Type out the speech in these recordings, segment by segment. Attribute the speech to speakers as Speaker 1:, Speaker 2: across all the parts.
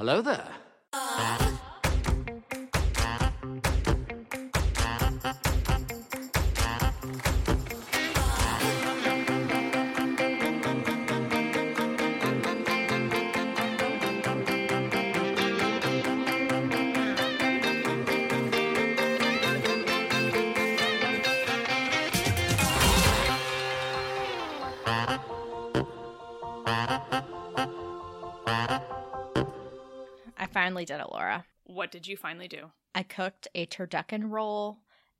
Speaker 1: Hello there.
Speaker 2: Uh, finally did it, Laura.
Speaker 3: What did you finally do?
Speaker 2: I cooked a turducken roll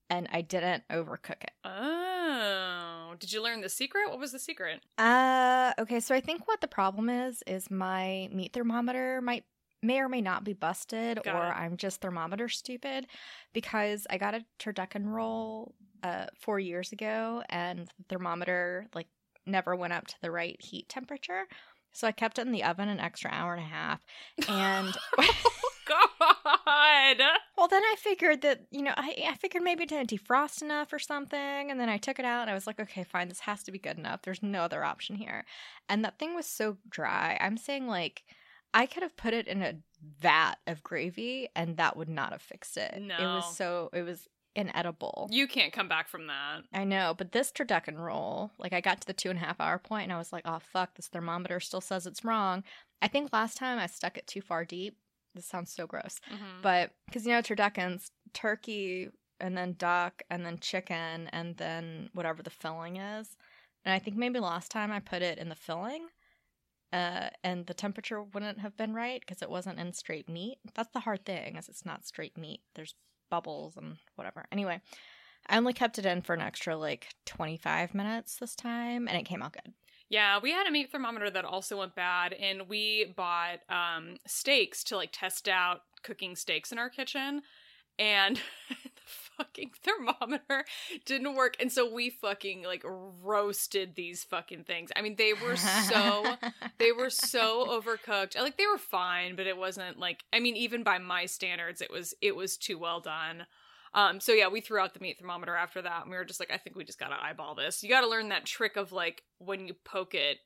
Speaker 2: and I didn't overcook it.
Speaker 3: Oh, did you learn the secret? What was the secret?
Speaker 2: Uh okay, so I think what the problem is is my meat thermometer might may or may not be busted
Speaker 3: Got
Speaker 2: or
Speaker 3: it.
Speaker 2: I'm just thermometer stupid because I got a turducken roll uh 4 years ago and the thermometer like never went up to the right heat temperature. So I kept it in the oven an extra hour and a half and oh,
Speaker 3: God.
Speaker 2: Well, then I figured that, you know, I, I figured maybe it didn't defrost enough or something. And then I took it out and I was like, okay, fine, this has to be good enough. There's no other option here. And that thing was so dry. I'm saying, like, I could have put it in a vat of gravy and that would not have fixed it. It was so, it was inedible.
Speaker 3: You can't come back from that.
Speaker 2: I know, but this turducken roll, like, I got to the two and a half hour point and I was like, oh, fuck, this thermometer still says it's wrong. I think last time I stuck it too far deep. This sounds so gross.
Speaker 3: Mhm.
Speaker 2: But because you know turduckens, turkey and then duck and then chicken and then whatever the filling is. And I think maybe last time I put it in the filling, uh, and the temperature wouldn't have been right because it wasn't in straight meat. That's the hard thing, is it's not straight meat. There's bubbles and whatever. Anyway, I only kept it in for an extra like 25 minutes this time, and it came out good.
Speaker 3: Yeah, we had a meat thermometer that also went bad, and we bought um, steaks to like test out cooking steaks in our kitchen, and fucking thermometer didn't work, and so we fucking like roasted these fucking things. I mean, they were so they were so overcooked. Like they were fine, but it wasn't like I mean, even by my standards, it was it was too well done. Um, so yeah, we threw out the meat thermometer after that, and we were just like, I think we just gotta eyeball this. You gotta learn that trick of like when you poke it,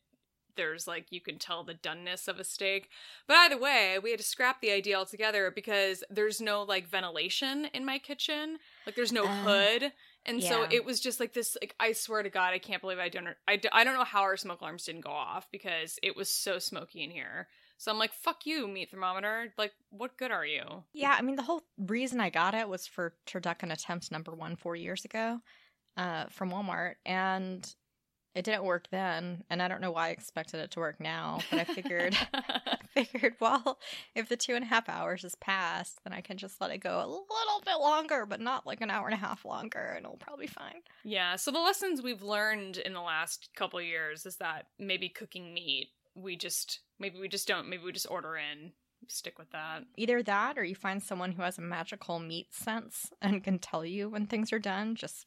Speaker 3: there's like you can tell the doneness of a steak. But either way, we had to scrap the idea altogether because there's no like ventilation in my kitchen, like there's no
Speaker 2: Uh,
Speaker 3: hood, and so it was just like this. Like I swear to God, I can't believe I don't. I, I don't know how our smoke alarms didn't go off because it was so smoky in here. So I'm like, fuck you, meat thermometer. Like, what good are you?
Speaker 2: Yeah, I mean, the whole reason I got it was for turducken attempt number one four years ago uh, from Walmart. And it didn't work then. And I don't know why I expected it to work now. But I figured, I figured, well, if the two and a half hours has passed, then I can just let it go a little bit longer, but not like an hour and a half longer. And it'll probably be fine.
Speaker 3: Yeah, so the lessons we've learned in the last couple of years is that maybe cooking meat, we just maybe we just don't maybe we just order in, stick with that.
Speaker 2: Either that or you find someone who has a magical meat sense and can tell you when things are done just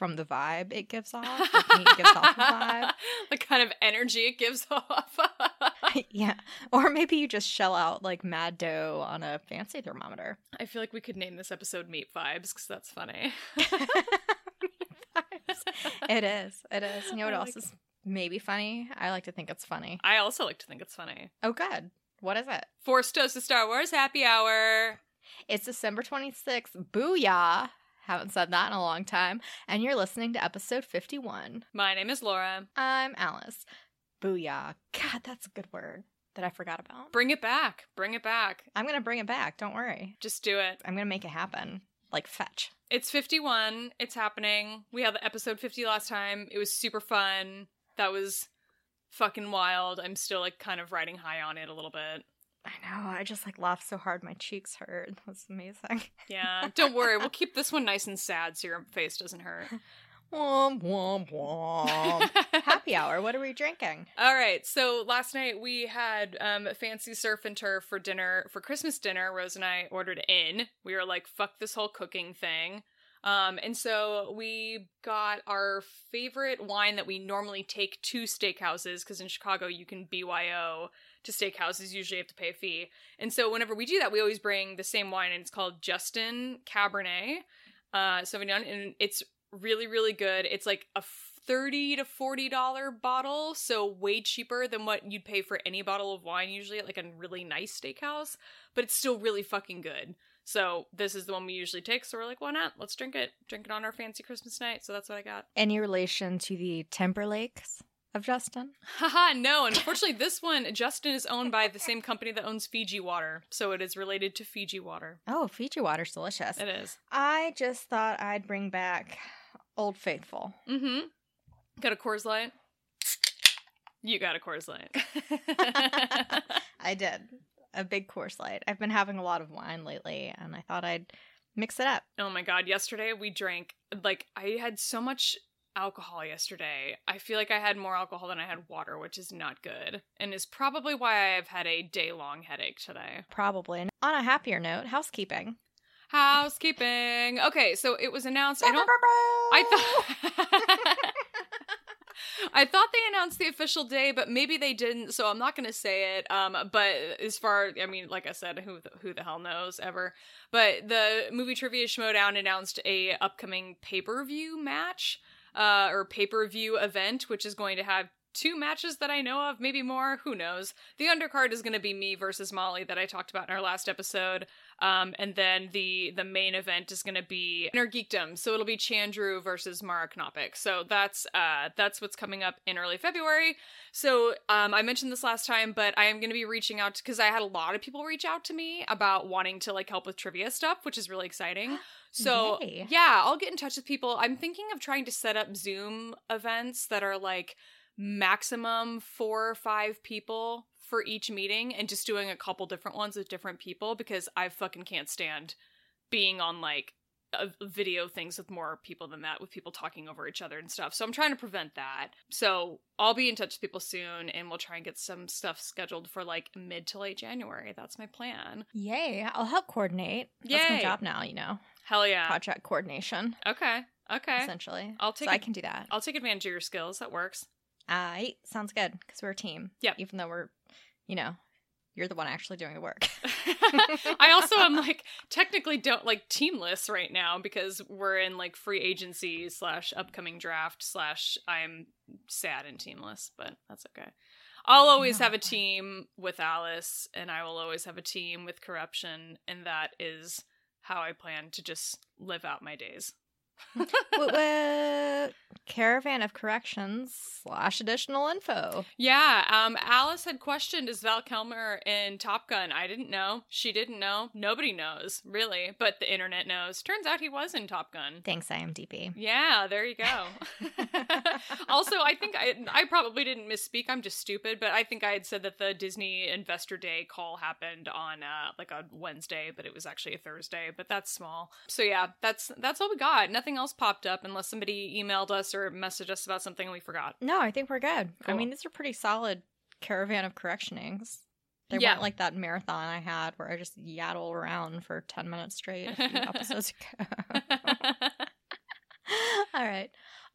Speaker 2: from the vibe it gives off. Like meat gives off a vibe.
Speaker 3: the kind of energy it gives off.
Speaker 2: yeah. Or maybe you just shell out like mad dough on a fancy thermometer.
Speaker 3: I feel like we could name this episode Meat Vibes because that's funny.
Speaker 2: it is. It is. You know what else is maybe funny? I like to think it's funny.
Speaker 3: I also like to think it's funny.
Speaker 2: Oh, good. What is it?
Speaker 3: Force Toast to Star Wars Happy Hour.
Speaker 2: It's December 26th. Booyah. Haven't said that in a long time. And you're listening to episode 51.
Speaker 3: My name is Laura.
Speaker 2: I'm Alice. Booyah. God, that's a good word that I forgot about.
Speaker 3: Bring it back. Bring it back.
Speaker 2: I'm going to bring it back. Don't worry.
Speaker 3: Just do it.
Speaker 2: I'm going to make it happen. Like fetch.
Speaker 3: It's 51. It's happening. We had the episode 50 last time. It was super fun. That was fucking wild. I'm still like kind of riding high on it a little bit.
Speaker 2: I know. I just like laughed so hard my cheeks hurt. That was amazing.
Speaker 3: Yeah. Don't worry. We'll keep this one nice and sad so your face doesn't hurt.
Speaker 2: Womp womp womp. Happy hour. What are we drinking?
Speaker 3: All right. So last night we had um, fancy surf and turf for dinner for Christmas dinner. Rose and I ordered in. We were like, "Fuck this whole cooking thing." Um, and so we got our favorite wine that we normally take to steakhouses because in Chicago you can BYO to steakhouses. Usually have to pay a fee. And so whenever we do that, we always bring the same wine, and it's called Justin Cabernet uh, Sauvignon, and it's really really good. It's like a 30 to 40 dollar bottle so way cheaper than what you'd pay for any bottle of wine usually at like a really nice steakhouse but it's still really fucking good so this is the one we usually take so we're like why not let's drink it drink it on our fancy christmas night so that's what i got
Speaker 2: Any relation to the Timberlakes of Justin?
Speaker 3: haha no unfortunately this one justin is owned by the same company that owns fiji water so it is related to fiji water
Speaker 2: Oh, Fiji water's delicious.
Speaker 3: it is
Speaker 2: I just thought I'd bring back Old Faithful.
Speaker 3: mm-hmm got a Coors light you got a Coors light
Speaker 2: I did. A big Coors light. I've been having a lot of wine lately, and I thought I'd mix it up.
Speaker 3: Oh my god, yesterday we drank like I had so much alcohol yesterday. I feel like I had more alcohol than I had water, which is not good and is probably why I have had a day-long headache today.
Speaker 2: Probably. And on a happier note, housekeeping.
Speaker 3: Housekeeping. Okay, so it was announced I don't I thought I thought they announced the official day, but maybe they didn't, so I'm not going to say it. Um, but as far, I mean, like I said, who the, who the hell knows ever? But the movie trivia Schmodown announced a upcoming pay per view match, uh, or pay per view event, which is going to have two matches that I know of, maybe more. Who knows? The undercard is going to be me versus Molly that I talked about in our last episode. Um, and then the the main event is going to be Inner Geekdom, so it'll be Chandru versus Mara Knopic. So that's uh that's what's coming up in early February. So um, I mentioned this last time, but I am going to be reaching out because I had a lot of people reach out to me about wanting to like help with trivia stuff, which is really exciting. So
Speaker 2: Yay.
Speaker 3: yeah, I'll get in touch with people. I'm thinking of trying to set up Zoom events that are like maximum four or five people for each meeting and just doing a couple different ones with different people because I fucking can't stand being on like a video things with more people than that with people talking over each other and stuff. So I'm trying to prevent that. So I'll be in touch with people soon and we'll try and get some stuff scheduled for like mid to late January. That's my plan.
Speaker 2: Yay. I'll help coordinate. That's my job now, you know.
Speaker 3: Hell yeah.
Speaker 2: Project coordination,
Speaker 3: Okay. Okay.
Speaker 2: essentially.
Speaker 3: I'll take
Speaker 2: so I can do that.
Speaker 3: I'll take advantage of your skills. That works.
Speaker 2: Uh, sounds good, because we're a team.
Speaker 3: Yeah.
Speaker 2: Even though we're, you know, you're the one actually doing the work.
Speaker 3: I also am like technically don't like teamless right now because we're in like free agency slash upcoming draft slash I'm sad and teamless, but that's okay. I'll always have a team with Alice, and I will always have a team with corruption, and that is how I plan to just live out my days.
Speaker 2: Caravan of Corrections slash additional info.
Speaker 3: Yeah, um, Alice had questioned is Val Kilmer in Top Gun. I didn't know. She didn't know. Nobody knows, really, but the internet knows. Turns out he was in Top Gun.
Speaker 2: Thanks, IMDb.
Speaker 3: Yeah, there you go. also, I think I I probably didn't misspeak. I'm just stupid, but I think I had said that the Disney Investor Day call happened on uh like a Wednesday, but it was actually a Thursday, but that's small. So yeah, that's that's all we got. Nothing else popped up unless somebody emailed us or messaged us about something and we forgot.
Speaker 2: No, I think we're good. I mean, these are pretty solid Caravan of Correctionings. They
Speaker 3: Yeah.
Speaker 2: weren't like that marathon I had where I just yaddle around for 10 minutes straight a few episodes ago. All right.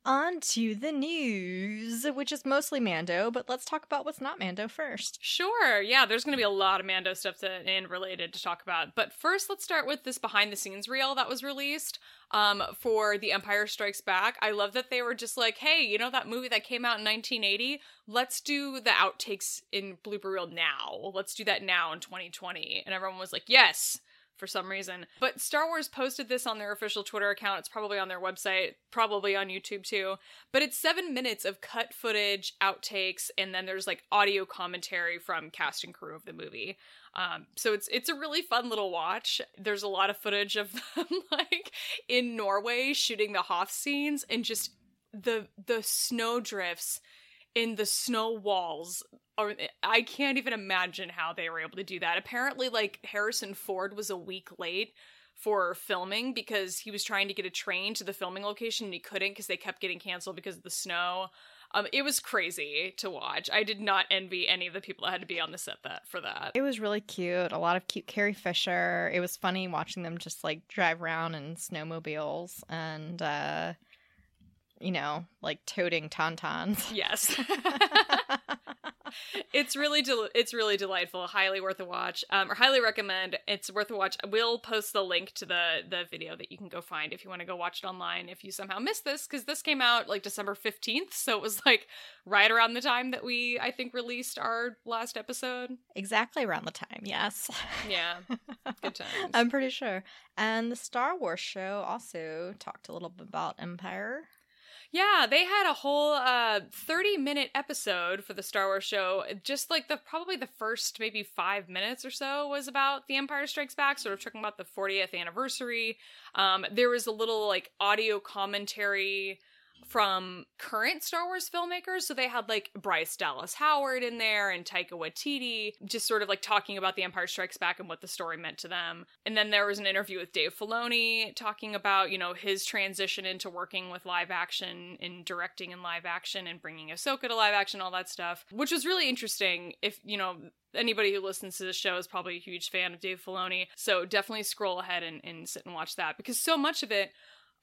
Speaker 2: On to the news, which is mostly Mando, but let's talk about what's not Mando first.
Speaker 3: Sure. Yeah, there's going to be a lot of Mando stuff to, and related to talk about. But first, let's start with this behind the scenes reel that was released um, for The Empire Strikes Back. I love that they were just like, hey, you know that movie that came out in 1980? Let's do the outtakes in blooper reel now. Let's do that now in 2020. And everyone was like, yes. For some reason. But Star Wars posted this on their official Twitter account. It's probably on their website, probably on YouTube too. But it's seven minutes of cut footage, outtakes, and then there's like audio commentary from cast and crew of the movie. Um, so it's it's a really fun little watch. There's a lot of footage of them like in Norway shooting the Hoth scenes and just the the snow drifts in the snow walls or I can't even imagine how they were able to do that. Apparently like Harrison Ford was a week late for filming because he was trying to get a train to the filming location and he couldn't because they kept getting canceled because of the snow. Um, it was crazy to watch. I did not envy any of the people that had to be on the set that for that.
Speaker 2: It was really cute. A lot of cute Carrie Fisher. It was funny watching them just like drive around in snowmobiles and, uh, you know, like toting tauntauns.
Speaker 3: Yes. it's really del- it's really delightful. Highly worth a watch. Um, or highly recommend. It's worth a watch. We'll post the link to the the video that you can go find if you want to go watch it online. If you somehow missed this, because this came out like December fifteenth, so it was like right around the time that we I think released our last episode.
Speaker 2: Exactly around the time. Yes.
Speaker 3: Yeah, good times.
Speaker 2: I'm pretty sure. And the Star Wars show also talked a little bit about Empire.
Speaker 3: Yeah, they had a whole uh 30 minute episode for the Star Wars show. Just like the probably the first maybe 5 minutes or so was about The Empire Strikes Back, sort of talking about the 40th anniversary. Um there was a little like audio commentary from current Star Wars filmmakers. So they had like Bryce Dallas Howard in there and Taika Waititi, just sort of like talking about The Empire Strikes Back and what the story meant to them. And then there was an interview with Dave Filoni talking about, you know, his transition into working with live action and directing in live action and bringing Ahsoka to live action, all that stuff, which was really interesting. If, you know, anybody who listens to this show is probably a huge fan of Dave Filoni. So definitely scroll ahead and, and sit and watch that because so much of it,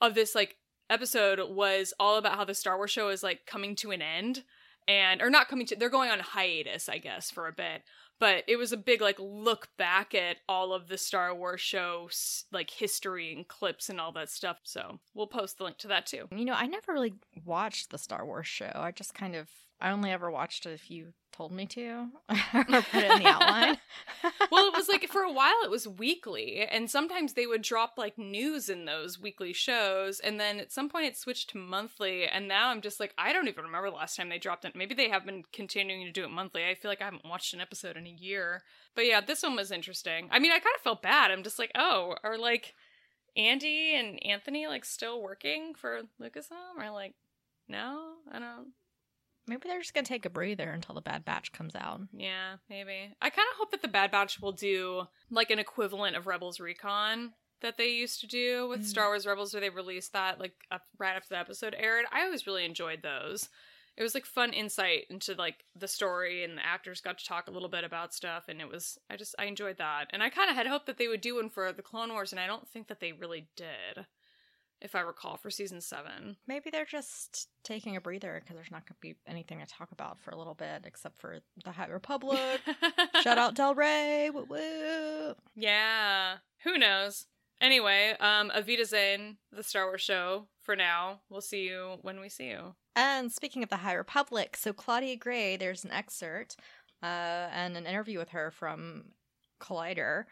Speaker 3: of this like episode was all about how the Star Wars show is like coming to an end and or not coming to they're going on hiatus I guess for a bit but it was a big like look back at all of the Star Wars show like history and clips and all that stuff so we'll post the link to that too.
Speaker 2: You know, I never really watched the Star Wars show. I just kind of I only ever watched it if you told me to or put it in the outline.
Speaker 3: well, it was like for a while it was weekly, and sometimes they would drop like news in those weekly shows, and then at some point it switched to monthly, and now I'm just like I don't even remember the last time they dropped it. Maybe they have been continuing to do it monthly. I feel like I haven't watched an episode in a year. But yeah, this one was interesting. I mean, I kind of felt bad. I'm just like, oh, are like Andi and Anthony like still working for Lucasfilm, or like no, I don't.
Speaker 2: Maybe they're just gonna take a breather until the Bad Batch comes out.
Speaker 3: Yeah, maybe. I kind of hope that the Bad Batch will do like an equivalent of Rebels Recon that they used to do with mm. Star Wars Rebels, where they released that like up, right after the episode aired. I always really enjoyed those. It was like fun insight into like the story, and the actors got to talk a little bit about stuff, and it was I just I enjoyed that, and I kind of had hoped that they would do one for the Clone Wars, and I don't think that they really did if I recall, for season seven.
Speaker 2: Maybe they're just taking a breather because there's not going to be anything to talk about for a little bit except for the High Republic. Shout out Del Rey. Woo woo.
Speaker 3: Yeah. Who knows? Anyway, um, Avita Zane, the Star Wars show, for now. We'll see you when we see you.
Speaker 2: And speaking of the High Republic, so Claudia Gray, there's an excerpt uh, and an interview with her from Collider.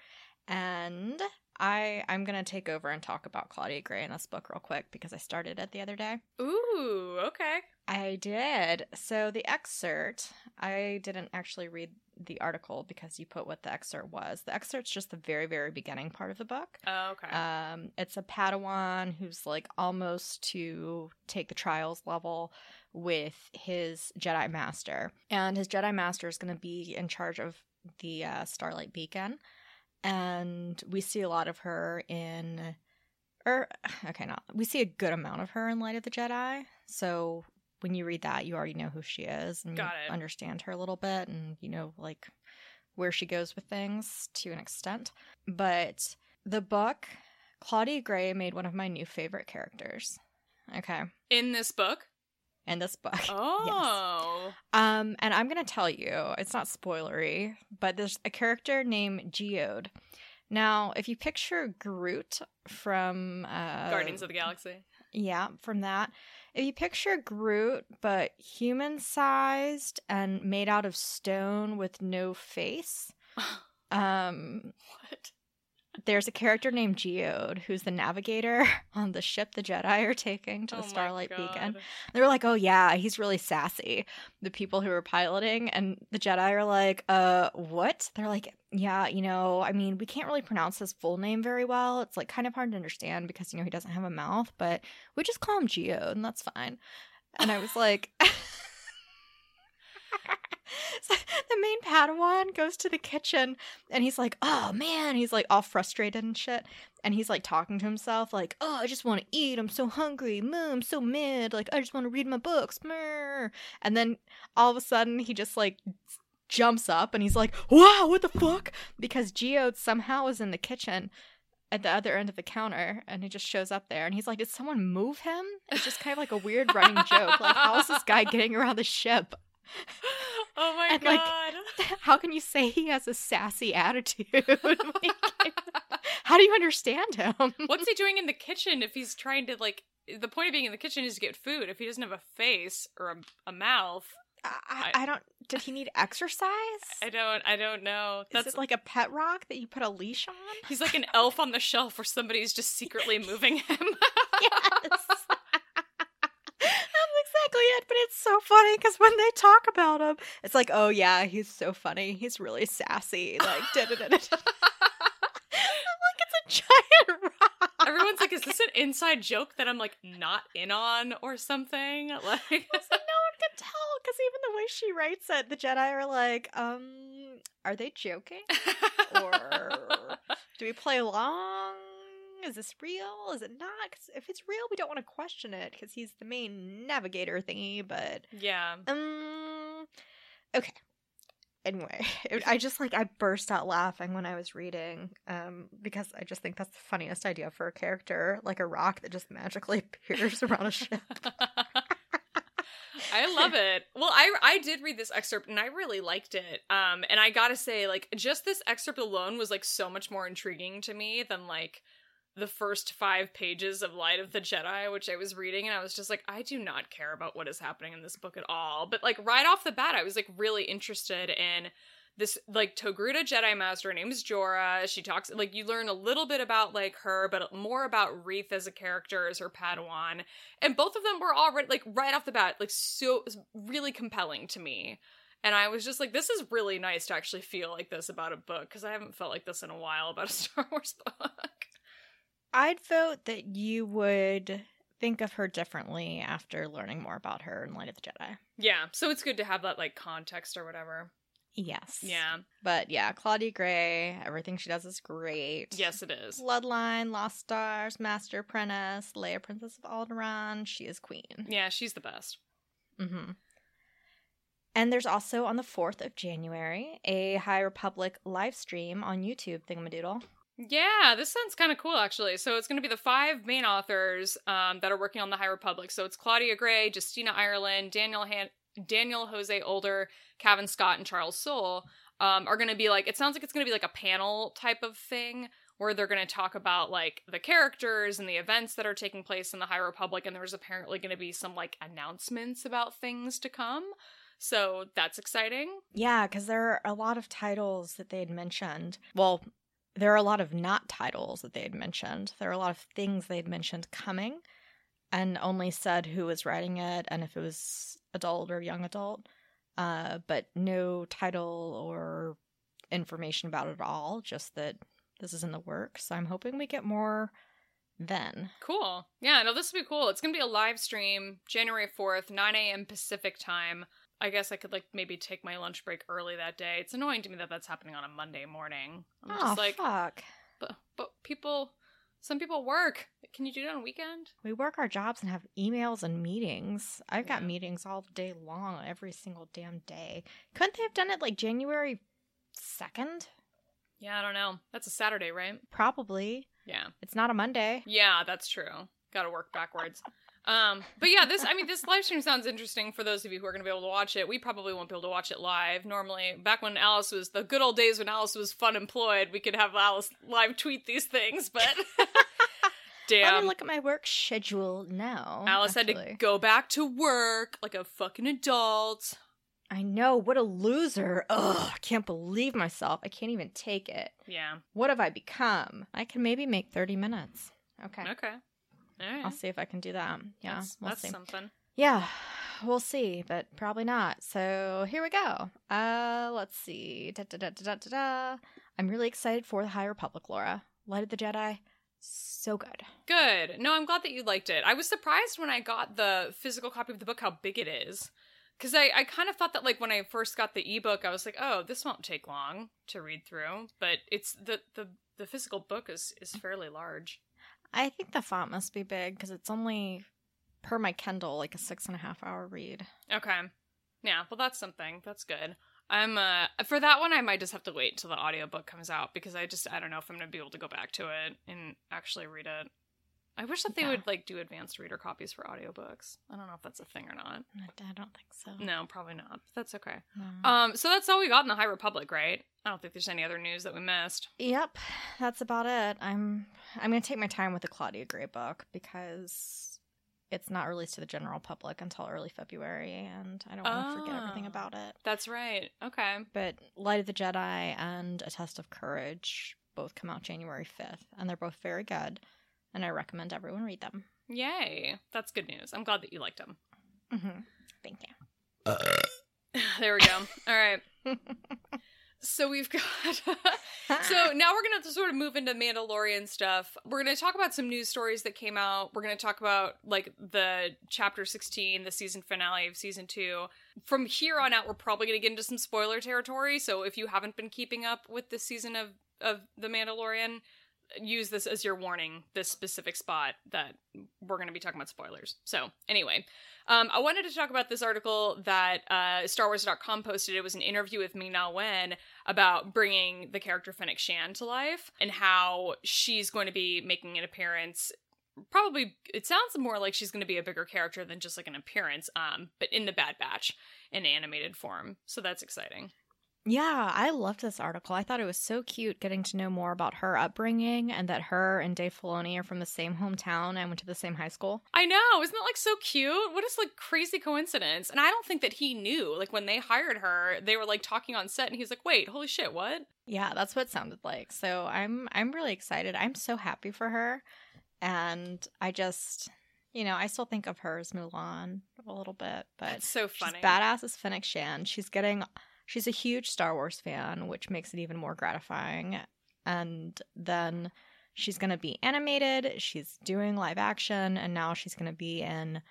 Speaker 2: And I I'm gonna take over and talk about Claudia Gray in this book real quick because I started it the other day.
Speaker 3: Ooh, okay.
Speaker 2: I did. So the excerpt, I didn't actually read the article because you put what the excerpt was. The excerpt's just the very, very beginning part of the book.
Speaker 3: Oh, okay.
Speaker 2: Um, it's a Padawan who's like almost to take the trials level with his Jedi Master, and his Jedi Master is going to be in charge of the uh, Starlight Beacon and we see a lot of her in or er, okay not we see a good amount of her in light of the jedi. So when you read that you already know who she is and understand her a little bit and you know like where she goes with things to an extent. But the book claudia gray made one of my new favorite characters. Okay.
Speaker 3: In this book
Speaker 2: in this book.
Speaker 3: Oh.
Speaker 2: Yes. Um, and I'm gonna tell you, it's not spoilery, but there's a character named Geode. Now, if you picture Groot from uh,
Speaker 3: Guardians of the Galaxy.
Speaker 2: Yeah, from that. If you picture Groot, but human sized and made out of stone with no face. um
Speaker 3: what?
Speaker 2: There's a character named Geode who's the navigator on the ship the Jedi are taking to the
Speaker 3: Oh
Speaker 2: Starlight Beacon.
Speaker 3: God.
Speaker 2: They were like, "Oh yeah, he's really sassy." The people who are piloting and the Jedi are like, "Uh, what?" They're like, "Yeah, you know, I mean, we can't really pronounce his full name very well. It's like kind of hard to understand because you know he doesn't have a mouth, but we just call him Geode, and that's fine." And I was like. So the main Padawan goes to the kitchen and he's like, oh man, he's like all frustrated and shit. And he's like talking to himself, like, oh, I just want to eat. I'm so hungry. Moo, I'm so mid. Like, I just want to read my books. And then all of a sudden he just like jumps up and he's like, wow, what the fuck? Because Geode somehow is in the kitchen at the other end of the counter and he just shows up there and he's like, did someone move him? It's just kind of like a weird running joke. Like, how is this guy getting around the ship?
Speaker 3: Oh my
Speaker 2: And, like,
Speaker 3: god.
Speaker 2: How can you say he has a sassy attitude? Like, How do you understand him?
Speaker 3: What's he doing in the kitchen if he's trying to like the point of being in the kitchen is to get food. If he doesn't have a face or a, a mouth,
Speaker 2: I, I, I don't. Did he need exercise?
Speaker 3: I don't I don't know.
Speaker 2: Is
Speaker 3: That's
Speaker 2: it like a pet rock that you put a leash on?
Speaker 3: he's like an elf on the shelf where somebody's just secretly moving him.
Speaker 2: yes. That's exactly it. But it's so funny because when they talk about him, it's like, oh yeah, he's so funny. He's really sassy. Like, like, it's a giant rock.
Speaker 3: Everyone's like, is this an inside joke that I'm like not in on or something? Like
Speaker 2: no one can tell because even the way she writes it, the Jedi are like, um, are they joking? Or do we play along? Is this real? Is it not? 'Cause if it's real, we don't want to question it because he's the main navigator thingy. But
Speaker 3: Yeah.
Speaker 2: um, okay. Anyway, it- I just like I burst out laughing when I was reading, um, because I just think that's the funniest idea for a character, like a rock that just magically appears around a ship.
Speaker 3: I love it. Well, I I did read this excerpt and I really liked it. Um and I got to say like just this excerpt alone was like so much more intriguing to me than like the first 5 pages of Light of the Jedi which I was reading and I was just like I do not care about what is happening in this book at all. But like right off the bat I was like really interested in this like Togruta Jedi Master. Her name is Jora. She talks like you learn a little bit about like her, but more about Reath as a character as her Padawan. And both of them were already like right off the bat, like so really compelling to me. And I was just like, this is really nice to actually feel like this about a book because I haven't felt like this in a while about a Star Wars book.
Speaker 2: I'd vote that you would think of her differently after learning more about her in Light of the Jedi.
Speaker 3: yeah, so it's good to have that like context or whatever.
Speaker 2: Yes.
Speaker 3: Yeah,
Speaker 2: But yeah, Claudia Gray, everything she does is great.
Speaker 3: yes, it is.
Speaker 2: Bloodline, Lost Stars, Master Apprentice, Leia Princess of Alderaan. She is queen.
Speaker 3: Yeah, she's the best.
Speaker 2: Mm-hmm. And there's also on the 4th of January a High Republic live stream on YouTube, Thingamadoodle.
Speaker 3: Yeah, this sounds kind of cool actually. So it's going to be the five main authors um, that are working on the High Republic. So it's Claudia Gray, Justina Ireland, Daniel Han- Daniel Jose Older, Cavan Scott, and Charles Soule um, are going to be like. It sounds like it's going to be like a panel type of thing where they're going to talk about like the characters and the events that are taking place in the High Republic. And there's apparently going to be some like announcements about things to come. So that's exciting.
Speaker 2: Yeah, because there are a lot of titles that they had mentioned. Well, there are a lot of not titles that they had mentioned. There are a lot of things they had mentioned coming and only said who was writing it and if it was adult or young adult, uh, but no title or information about it at all, just that this is in the works. So I'm hoping we get more then.
Speaker 3: Cool. Yeah, no, this will be cool. It's gonna be a live stream January 4th, 9 a.m. Pacific time. I guess I could like maybe take my lunch break early that day. It's annoying to me that that's happening on a Monday morning. I'm
Speaker 2: oh,
Speaker 3: just like,
Speaker 2: fuck.
Speaker 3: but, but people, some people work. Can you do it on a weekend?
Speaker 2: We work our jobs and have emails and meetings. I've got
Speaker 3: Yeah.
Speaker 2: meetings all day long, every single damn day. Couldn't they have done it like January 2nd?
Speaker 3: Yeah, I don't know. That's a Saturday, right?
Speaker 2: Probably.
Speaker 3: Yeah.
Speaker 2: It's not a Monday.
Speaker 3: Yeah, that's true. Got to work backwards. Um, but yeah, this I mean, this live stream sounds interesting for those of you who are going to be able to watch it. We probably won't be able to watch it live. Normally, back when Alice was the good old days when Alice was fun employed, we could have Alice live tweet these things. But
Speaker 2: Let
Speaker 3: damn,
Speaker 2: me look at my work schedule now.
Speaker 3: Alice had to go back to work like a fucking adult.
Speaker 2: I know. What a loser. Ugh, I can't believe myself. I can't even take it.
Speaker 3: Yeah.
Speaker 2: What have I become? I can maybe make 30 minutes. Okay.
Speaker 3: Okay. All right.
Speaker 2: I'll see if I can do that. Yeah.
Speaker 3: That's,
Speaker 2: we'll
Speaker 3: that's
Speaker 2: see.
Speaker 3: something.
Speaker 2: Yeah, we'll see, but probably not. So here we go. Uh, let's see. Da, da, da, da, da, da, da. I'm really excited for the High Republic, Laura. Light of the Jedi, so good.
Speaker 3: Good. No, I'm glad that you liked it. I was surprised when I got the physical copy of the book how big it is. Because I, I kind of thought that, like, when I first got the ebook, I was like, oh, this won't take long to read through. But it's the, the, the physical book is, is fairly large.
Speaker 2: I think the font must be big because it's only per my Kindle like a six and a half hour read.
Speaker 3: Okay. Yeah, well, that's something. That's good. I'm, uh, for that one, I might just have to wait until the audiobook comes out because I just, I don't know if I'm to be able to go back to it and actually read it. I wish that they
Speaker 2: Yeah.
Speaker 3: would like do advanced reader copies for audiobooks. I don't know if that's a thing or not.
Speaker 2: I don't think so.
Speaker 3: No, probably not. But that's okay. Um, so that's all we got in the High Republic, right? I don't think there's any other news that we missed.
Speaker 2: Yep, that's about it. I'm I'm gonna take my time with the Claudia Gray book because it's not released to the general public until early February, and I don't want to forget everything
Speaker 3: Oh.
Speaker 2: about it.
Speaker 3: That's right. Okay.
Speaker 2: But Light of the Jedi and A Test of Courage both come out January 5th, and they're both very good, and I recommend everyone read them.
Speaker 3: Yay. That's good news. I'm glad that you liked them.
Speaker 2: Mm-hmm. Thank you.
Speaker 3: there we go. All right. So we've got. so now we're going to sort of move into Mandalorian stuff. We're going to talk about some news stories that came out. We're going to talk about like the chapter 16, the season finale of season 2. From here on out we're probably going to get into some spoiler territory, so if you haven't been keeping up with the season of of The Mandalorian, use this as your warning, this specific spot that we're going to be talking about spoilers. So, anyway, um, I wanted to talk about this article that uh, StarWars.com posted. It was an interview with Ming Na Wen about bringing the character Fennec Shan to life and how she's going to be making an appearance. Probably, it sounds more like she's going to be a bigger character than just like an appearance, um, but in the Bad Batch in animated form. So that's exciting.
Speaker 2: Yeah, I loved this article. I thought it was so cute getting to know more about her upbringing and that her and Dave Filoni are from the same hometown and went to the same high school.
Speaker 3: I know, isn't that like so cute? What is like crazy coincidence? And I don't think that he knew. Like when they hired her, they were like talking on set, and he's like, "Wait, holy shit, what?"
Speaker 2: Yeah, that's what it sounded like. So I'm I'm really excited. I'm so happy for her. And I just you know, I still think of her as Mulan a little bit, but
Speaker 3: That's so
Speaker 2: she's
Speaker 3: funny.
Speaker 2: badass as Fennec Shan. She's getting she's a huge Star Wars fan, which makes it even more gratifying. And then she's gonna be animated, she's doing live action, and now she's gonna be in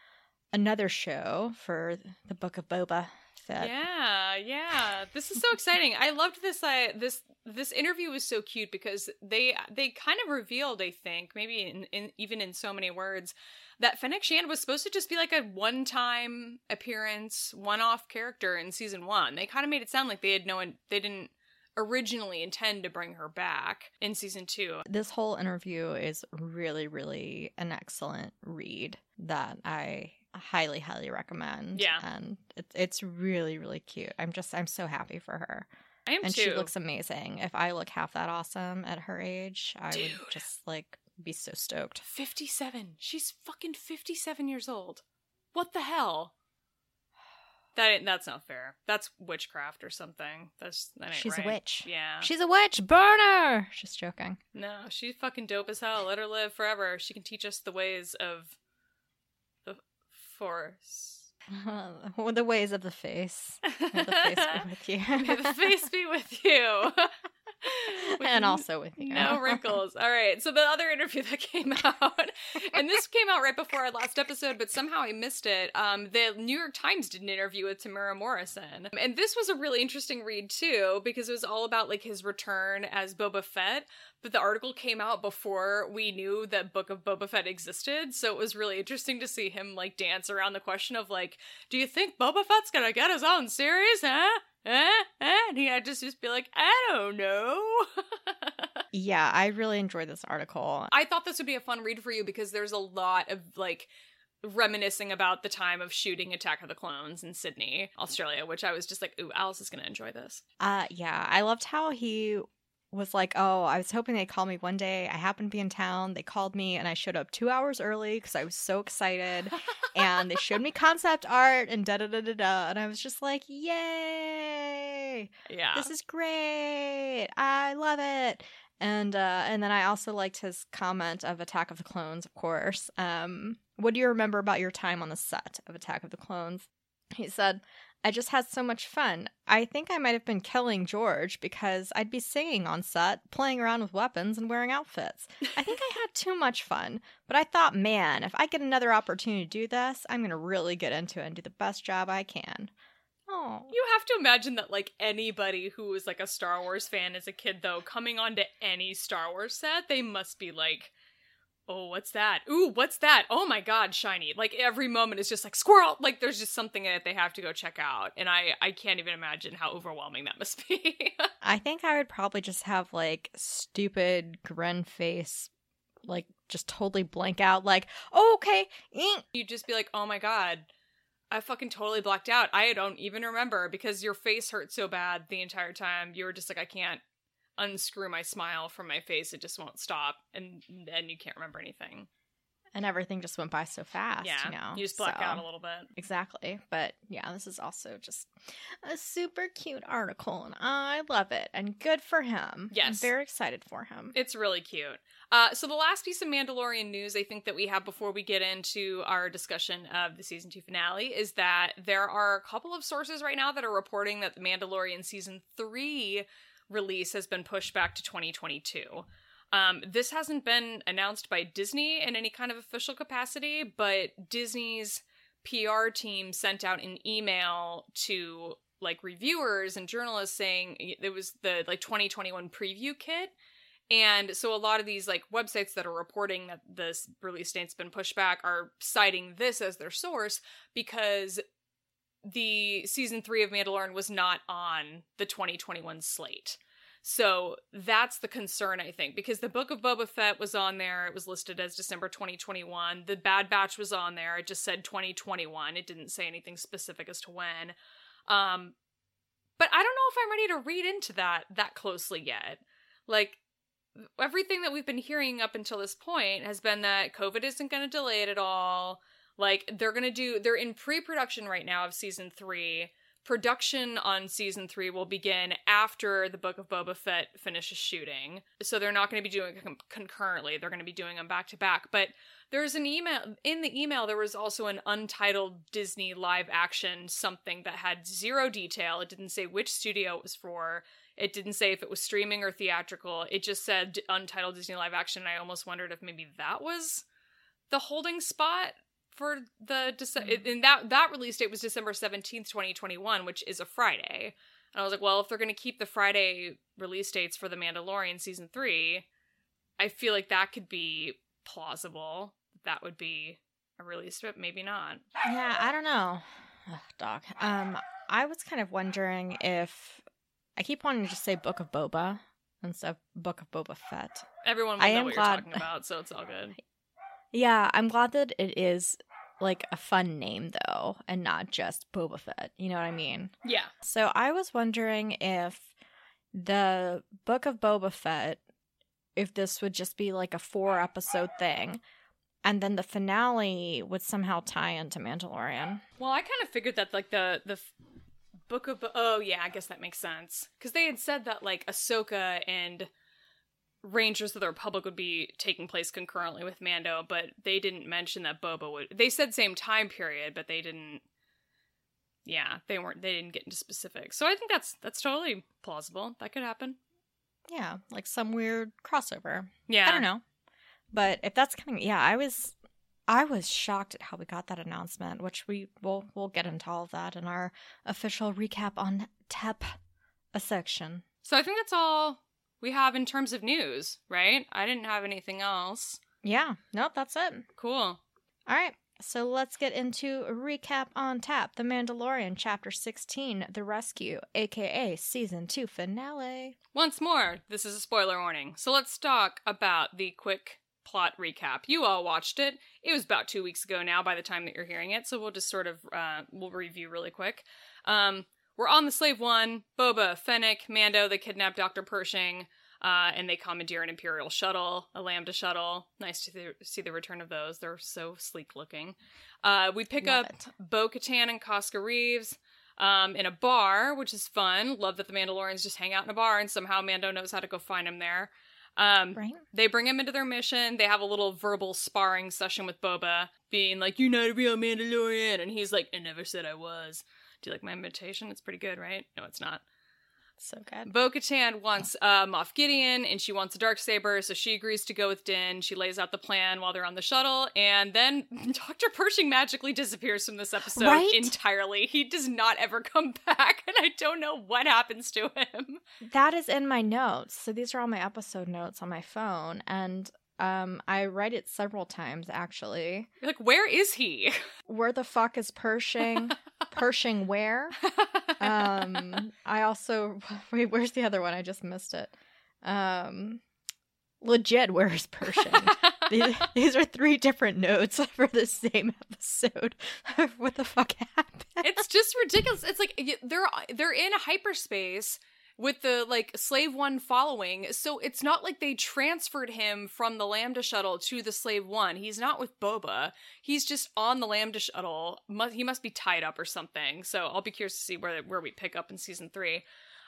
Speaker 2: another show for the Book of Boba Fett.
Speaker 3: Yeah, yeah. This is so exciting. I loved this. I this this interview was so cute because they they kind of revealed, I think, maybe in, in even in so many words, that Fennec Shan was supposed to just be like a one time appearance, one off character in season one. They kind of made it sound like they had no, they didn't originally intend to bring her back in season two.
Speaker 2: This whole interview is really, really an excellent read that I highly, highly recommend.
Speaker 3: Yeah.
Speaker 2: And it's it's really, really cute. I'm just I'm so happy for her.
Speaker 3: I am
Speaker 2: and
Speaker 3: too.
Speaker 2: she looks amazing. If I look half that awesome at her age, I
Speaker 3: Dude.
Speaker 2: would just like be so stoked.
Speaker 3: 57. She's fucking 57 years old. What the hell? That ain't, that's not fair. That's witchcraft or something. That's that ain't
Speaker 2: She's
Speaker 3: right.
Speaker 2: a witch.
Speaker 3: Yeah.
Speaker 2: She's a witch. Burn her. Just joking.
Speaker 3: no, she's fucking dope as hell. Let her live forever. She can teach us the ways of force.
Speaker 2: the ways of the face. May the face be with you.
Speaker 3: May the face be with you.
Speaker 2: And also with you.
Speaker 3: No wrinkles. All right. So the other interview that came out, and this came out right before our last episode, but somehow I missed it. Um, the New York Times did an interview with Temuera Morrison, and this was a really interesting read too because it was all about like his return as Boba Fett. But the article came out before we knew that Book of Boba Fett existed, so it was really interesting to see him like dance around the question of like, do you think Boba Fett's gonna get his own series? Huh? Eh? Eh? And he had to just be like, I don't know.
Speaker 2: Yeah, I really enjoyed this article.
Speaker 3: I thought this would be a fun read for you because there's a lot of like reminiscing about the time of shooting Attack of the Clones in Sydney, Australia, which I was just like, ooh, Alice is gonna enjoy this.
Speaker 2: Uh yeah, I loved how he was like, "Oh, I was hoping they'd call me one day. I happened to be in town. They called me and I showed up 2 hours early because I was so excited. and they showed me concept art and da da da da da and I was just like, "Yay!
Speaker 3: yeah.
Speaker 2: This is great. I love it." And uh and then I also liked his comment of Attack of the Clones, of course. Um what do you remember about your time on the set of Attack of the Clones? He said, I just had so much fun. I think I might have been killing George because I'd be singing on set, playing around with weapons, and wearing outfits. I think I had too much fun, but I thought, man, if I get another opportunity to do this, I'm going to really get into it and do the best job I can. Oh.
Speaker 3: you have to imagine that like anybody who was like a Star Wars fan as a kid though, coming onto any Star Wars set, they must be like Oh, what's that? Ooh, what's that? Oh my god, shiny. Like every moment is just like squirrel. Like there's just something that they have to go check out. And I I can't even imagine how overwhelming that must be.
Speaker 2: I think I would probably just have like stupid grin face like just totally blank out, like, oh, okay. eh."
Speaker 3: You'd just be like, oh my god, I fucking totally blacked out. I don't even remember because your face hurt so bad the entire time. You were just like, I can't unscrew my smile from my face. It just won't stop. And then you can't remember anything.
Speaker 2: And everything just went by so fast.
Speaker 3: yeah.
Speaker 2: You know?
Speaker 3: you just black
Speaker 2: So-
Speaker 3: out a little bit.
Speaker 2: Exactly. But yeah, this is also just a super cute article and I love it. And good for him. I'm
Speaker 3: Yes.
Speaker 2: very excited for him.
Speaker 3: It's really cute. Uh, so the last piece of Mandalorian news I think that we have before we get into our discussion of the season two finale is that there are a couple of sources right now that are reporting that the Mandalorian season three release has been pushed back to 2022. Um, this hasn't been announced by Disney in any kind of official capacity, but Disney's PR team sent out an email to like reviewers and journalists saying it was the like 2021 preview kit and so a lot of these like websites that are reporting that this release date's been pushed back are citing this as their source because the season 3 of Mandalorian was not on the 2021 slate. So that's the concern, I think, because the Book of Boba Fett was on there. It was listed as December 2021. The Bad Batch was on there. It just said 2021. It didn't say anything specific as to when. Um, but I don't know if I'm ready to read into that that closely yet. Like, everything that we've been hearing up until this point has been that COVID isn't going to delay it at all. Like they're going to do they're in pre-production right now of season 3. Production on season 3 will begin after the Book of Boba Fett finishes shooting. So they're not going to be doing con- concurrently. They're going to be doing them back to back. But there's an email in the email there was also an untitled Disney live action something that had zero detail. It didn't say which studio it was for. It didn't say if it was streaming or theatrical. It just said untitled Disney live action. I almost wondered if maybe that was the holding spot for the Dece- and that that release date was December 17th, 2021, which is a Friday. And I was like, well, if they're going to keep the Friday release dates for The Mandalorian season 3, I feel like that could be plausible. That would be a release, but maybe not.
Speaker 2: Yeah, I don't know. Ugh, dog. Um, I was kind of wondering if I keep wanting to just say Book of Boba instead of Book of Boba Fett.
Speaker 3: Everyone will
Speaker 2: I
Speaker 3: know
Speaker 2: am
Speaker 3: what
Speaker 2: glad-
Speaker 3: you're talking about, so it's all good.
Speaker 2: Yeah, I'm glad that it is like a fun name though, and not just Boba Fett. You know what I mean?
Speaker 3: Yeah.
Speaker 2: So I was wondering if the Book of Boba Fett, if this would just be like a four episode thing, and then the finale would somehow tie into Mandalorian.
Speaker 3: Well, I kind of figured that like the the book of oh yeah, I guess that makes sense because they had said that like Ahsoka and Rangers of the Republic would be taking place concurrently with Mando, but they didn't mention that Boba would. They said same time period, but they didn't. Yeah, they weren't. They didn't get into specifics, so I think that's that's totally plausible. That could happen.
Speaker 2: Yeah, like some weird crossover.
Speaker 3: Yeah,
Speaker 2: I don't know. But if that's coming, yeah, I was I was shocked at how we got that announcement, which we will we'll get into all of that in our official recap on tap a section.
Speaker 3: So I think that's all we have in terms of news, right? I didn't have anything else.
Speaker 2: Yeah, nope, that's it.
Speaker 3: Cool.
Speaker 2: All right. So let's get into a recap on tap. The Mandalorian, Chapter 16, The Rescue, aka Season 2 finale.
Speaker 3: Once more, this is a spoiler warning. So let's talk about the quick plot recap. You all watched it. It was about two weeks ago now by the time that you're hearing it, so we'll just sort of uh, we'll review really quick. Um, we're on the Slave One, Boba, Fennec, Mando, they kidnap Dr. Pershing, uh, and they commandeer an Imperial shuttle, a Lambda shuttle. Nice to th- see the return of those. They're so sleek looking. Uh, we pick
Speaker 2: Love
Speaker 3: up. Bo Katan and Koska Reeves um, in a bar, which is fun. Love that the Mandalorians just hang out in a bar, and somehow Mando knows how to go find him there. Um,
Speaker 2: Right?
Speaker 3: they bring him into their mission. They have a little verbal sparring session with Boba, being like, "You're not a real Mandalorian," and he's like, "I never said I was." Do you like my imitation? It's pretty good, right? No, it's not.
Speaker 2: So good.
Speaker 3: Bo Katan wants uh, Moff Gideon, and she wants a dark saber, so she agrees to go with Din. She lays out the plan while they're on the shuttle, and then Doctor Pershing magically disappears from this episode
Speaker 2: Right?
Speaker 3: entirely. He does not ever come back, and I don't know what happens to him.
Speaker 2: That is in my notes. So these are all my episode notes on my phone. And um, I write it several times, actually.
Speaker 3: You're like, where is he?
Speaker 2: Where the fuck is Pershing? Pershing where? um i also wait where's the other one i just missed it um legit where is Pershing? these, these are three different notes for the same episode. what the fuck happened?
Speaker 3: it's just ridiculous. It's like they're they're in hyperspace with the like slave one following. So it's not like they transferred him from the Lambda shuttle to the slave one. He's not with Boba. He's just on the Lambda shuttle. He must be tied up or something. So I'll be curious to see where where we pick up in season three.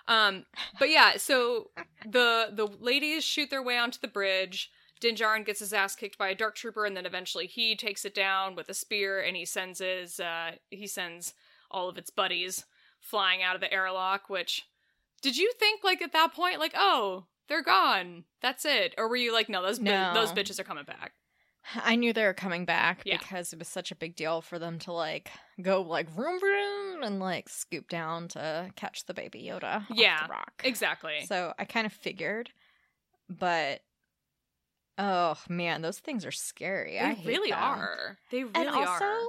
Speaker 3: Um, but yeah, so the the ladies shoot their way onto the bridge. Din Djarin gets his ass kicked by a dark trooper, and then eventually he takes it down with a spear, and he sends his uh, he sends all of its buddies flying out of the airlock. Which did you think like at that point, like oh they're gone, that's it, or were you like no those bi-
Speaker 2: No.
Speaker 3: those bitches are coming back?
Speaker 2: I knew they were coming back
Speaker 3: Yeah.
Speaker 2: because it was such a big deal for them to like go like vroom vroom and like scoop down to catch the baby Yoda
Speaker 3: Yeah,
Speaker 2: the rock.
Speaker 3: Exactly.
Speaker 2: So I kind of figured, but oh man, those things are scary. I
Speaker 3: they
Speaker 2: hate
Speaker 3: really
Speaker 2: them.
Speaker 3: are. They really
Speaker 2: and also,
Speaker 3: are.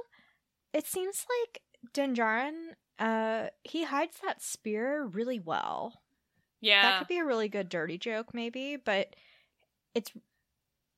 Speaker 2: it seems like Din Djarin, uh, he hides that spear really well.
Speaker 3: Yeah.
Speaker 2: That could be a really good dirty joke, maybe, but it's.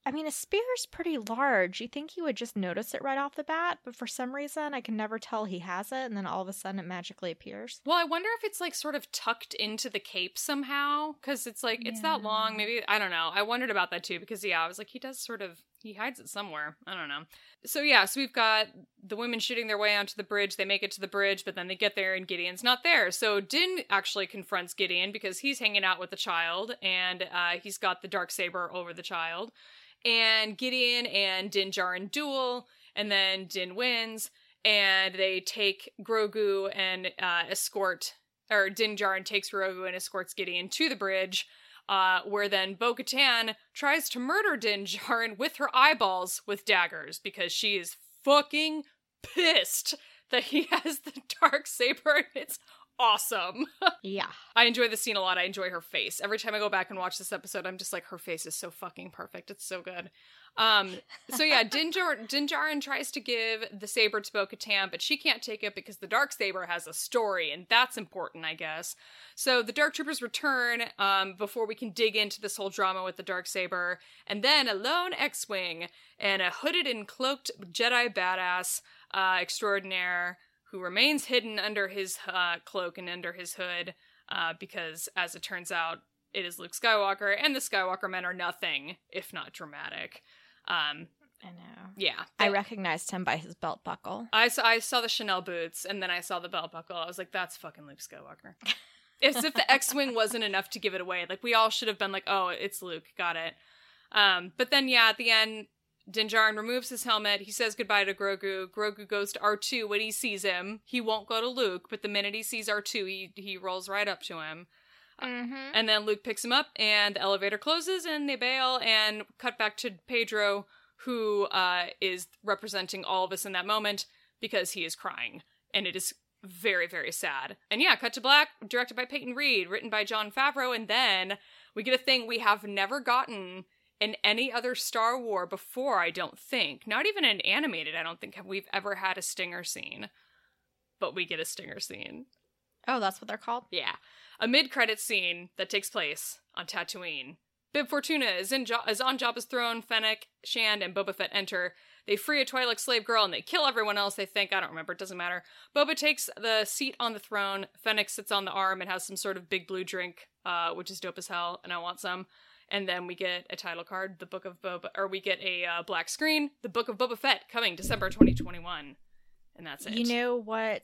Speaker 2: I mean, a spear is pretty large. You think you would just notice it right off the bat, but for some reason, I can never tell he has it, and then all of a sudden it magically appears.
Speaker 3: Well, I wonder if it's like sort of tucked into the cape somehow because it's like it's that long. Maybe I don't know. I wondered about that too because yeah, I was like he does sort of he hides it somewhere. I don't know. So yeah, so we've got the women shooting their way onto the bridge. They make it to the bridge, but then they get there and Gideon's not there. So Din actually confronts Gideon because he's hanging out with the child and uh, he's got the dark saber over the child. And Gideon and Din Djarin duel, and then Din wins and they take Grogu and uh, escort, or Din Djarin takes Grogu and escorts Gideon to the bridge, uh, where then Bo Katan tries to murder Din Djarin with her eyeballs with daggers because she is fucking pissed that he has the dark saber and it's awesome.
Speaker 2: Yeah.
Speaker 3: I enjoy the scene a lot. I enjoy her face. Every time I go back and watch this episode, I'm just like, her face is so fucking perfect. It's so good. Um, so yeah, Din, Djar- Din Djarin tries to give the saber to Bo but she can't take it because the dark saber has a story, and that's important, I guess. So the Dark Troopers return um, before we can dig into this whole drama with the dark saber, and then a lone X-wing and a hooded and cloaked Jedi badass uh, extraordinaire who remains hidden under his uh, cloak and under his hood, uh, because as it turns out, it is Luke Skywalker, and the Skywalker men are nothing if not dramatic. Um,
Speaker 2: I know.
Speaker 3: yeah,
Speaker 2: I recognized him by his belt buckle.
Speaker 3: I saw I saw the Chanel boots, and then I saw the belt buckle. I was like, "That's fucking Luke Skywalker." As if the X-wing wasn't enough to give it away. Like we all should have been like, "Oh, it's Luke." Got it. Um, but then, yeah, at the end, Din Djarin removes his helmet. He says goodbye to Grogu. Grogu goes to R two when he sees him. He won't go to Luke, but the minute he sees R two, he he rolls right up to him.
Speaker 2: Mm-hmm.
Speaker 3: And then Luke picks him up, and the elevator closes, and they bail, and cut back to Pedro, who uh, is representing all of us in that moment because he is crying, and it is very, very sad. And yeah, cut to black, directed by Peyton Reed, written by Jon Favreau, and then we get a thing we have never gotten in any other Star War before. I don't think, not even in animated. I don't think we've ever had a stinger scene, but we get a stinger scene.
Speaker 2: Oh, that's what they're called?
Speaker 3: Yeah. A mid-credit scene that takes place on Tatooine. Bib Fortuna is in jo- is on Jabba's throne. Fennec, Shand, and Boba Fett enter. They free a Twi'lek slave girl and they kill everyone else. They think I don't remember. It doesn't matter. Boba takes the seat on the throne. Fennec sits on the arm and has some sort of big blue drink, uh, which is dope as hell, and I want some. And then we get a title card, the Book of Boba, or we get a uh, black screen, the Book of Boba Fett, coming December 2021, and that's it.
Speaker 2: You know what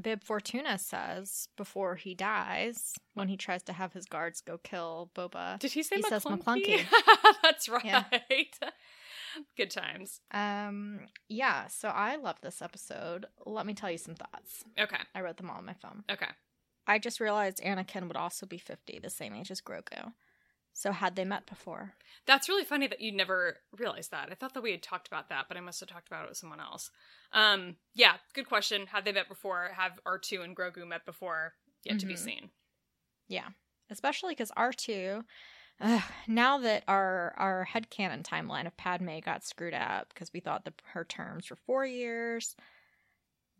Speaker 2: Bib Fortuna says before he dies when he tries to have his guards go kill Boba?
Speaker 3: Did he say
Speaker 2: He
Speaker 3: McClunky?
Speaker 2: says McClunky.
Speaker 3: That's right.
Speaker 2: Yeah.
Speaker 3: Good times.
Speaker 2: Um, yeah, so I love this episode. Let me tell you some thoughts.
Speaker 3: Okay.
Speaker 2: I wrote them all on my phone.
Speaker 3: Okay.
Speaker 2: I just realized Anakin would also be 50, the same age as Grogu. So had they met before?
Speaker 3: That's really funny that you never realized that. I thought that we had talked about that, but I must have talked about it with someone else. Um, yeah, good question. Had they met before? Have R2 and Grogu met before? Yet to be
Speaker 2: Mhm.
Speaker 3: seen.
Speaker 2: Yeah, especially because R2, uh, now that our our headcanon timeline of Padme got screwed up because we thought the, her terms were four years,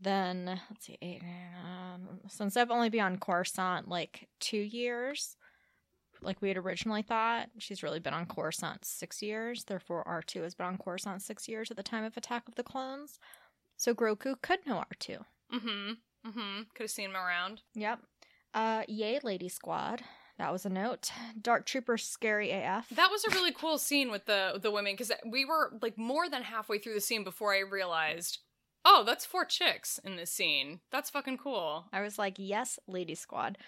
Speaker 2: then let's see, eight, um, since I've only been on Coruscant like two years, like we had originally thought. She's really been on Coruscant six years. Therefore, R2 has been on Coruscant six years at the time of Attack of the Clones. So Grogu could know R2.
Speaker 3: Mm-hmm. Mm-hmm. Could have seen him around.
Speaker 2: Yep. Uh, yay, Lady Squad. That was a note. Dark Trooper scary AF.
Speaker 3: That was a really cool scene with the the women because we were like more than halfway through the scene before I realized, oh, that's four chicks in this scene. That's fucking cool.
Speaker 2: I was like, yes, Lady Squad.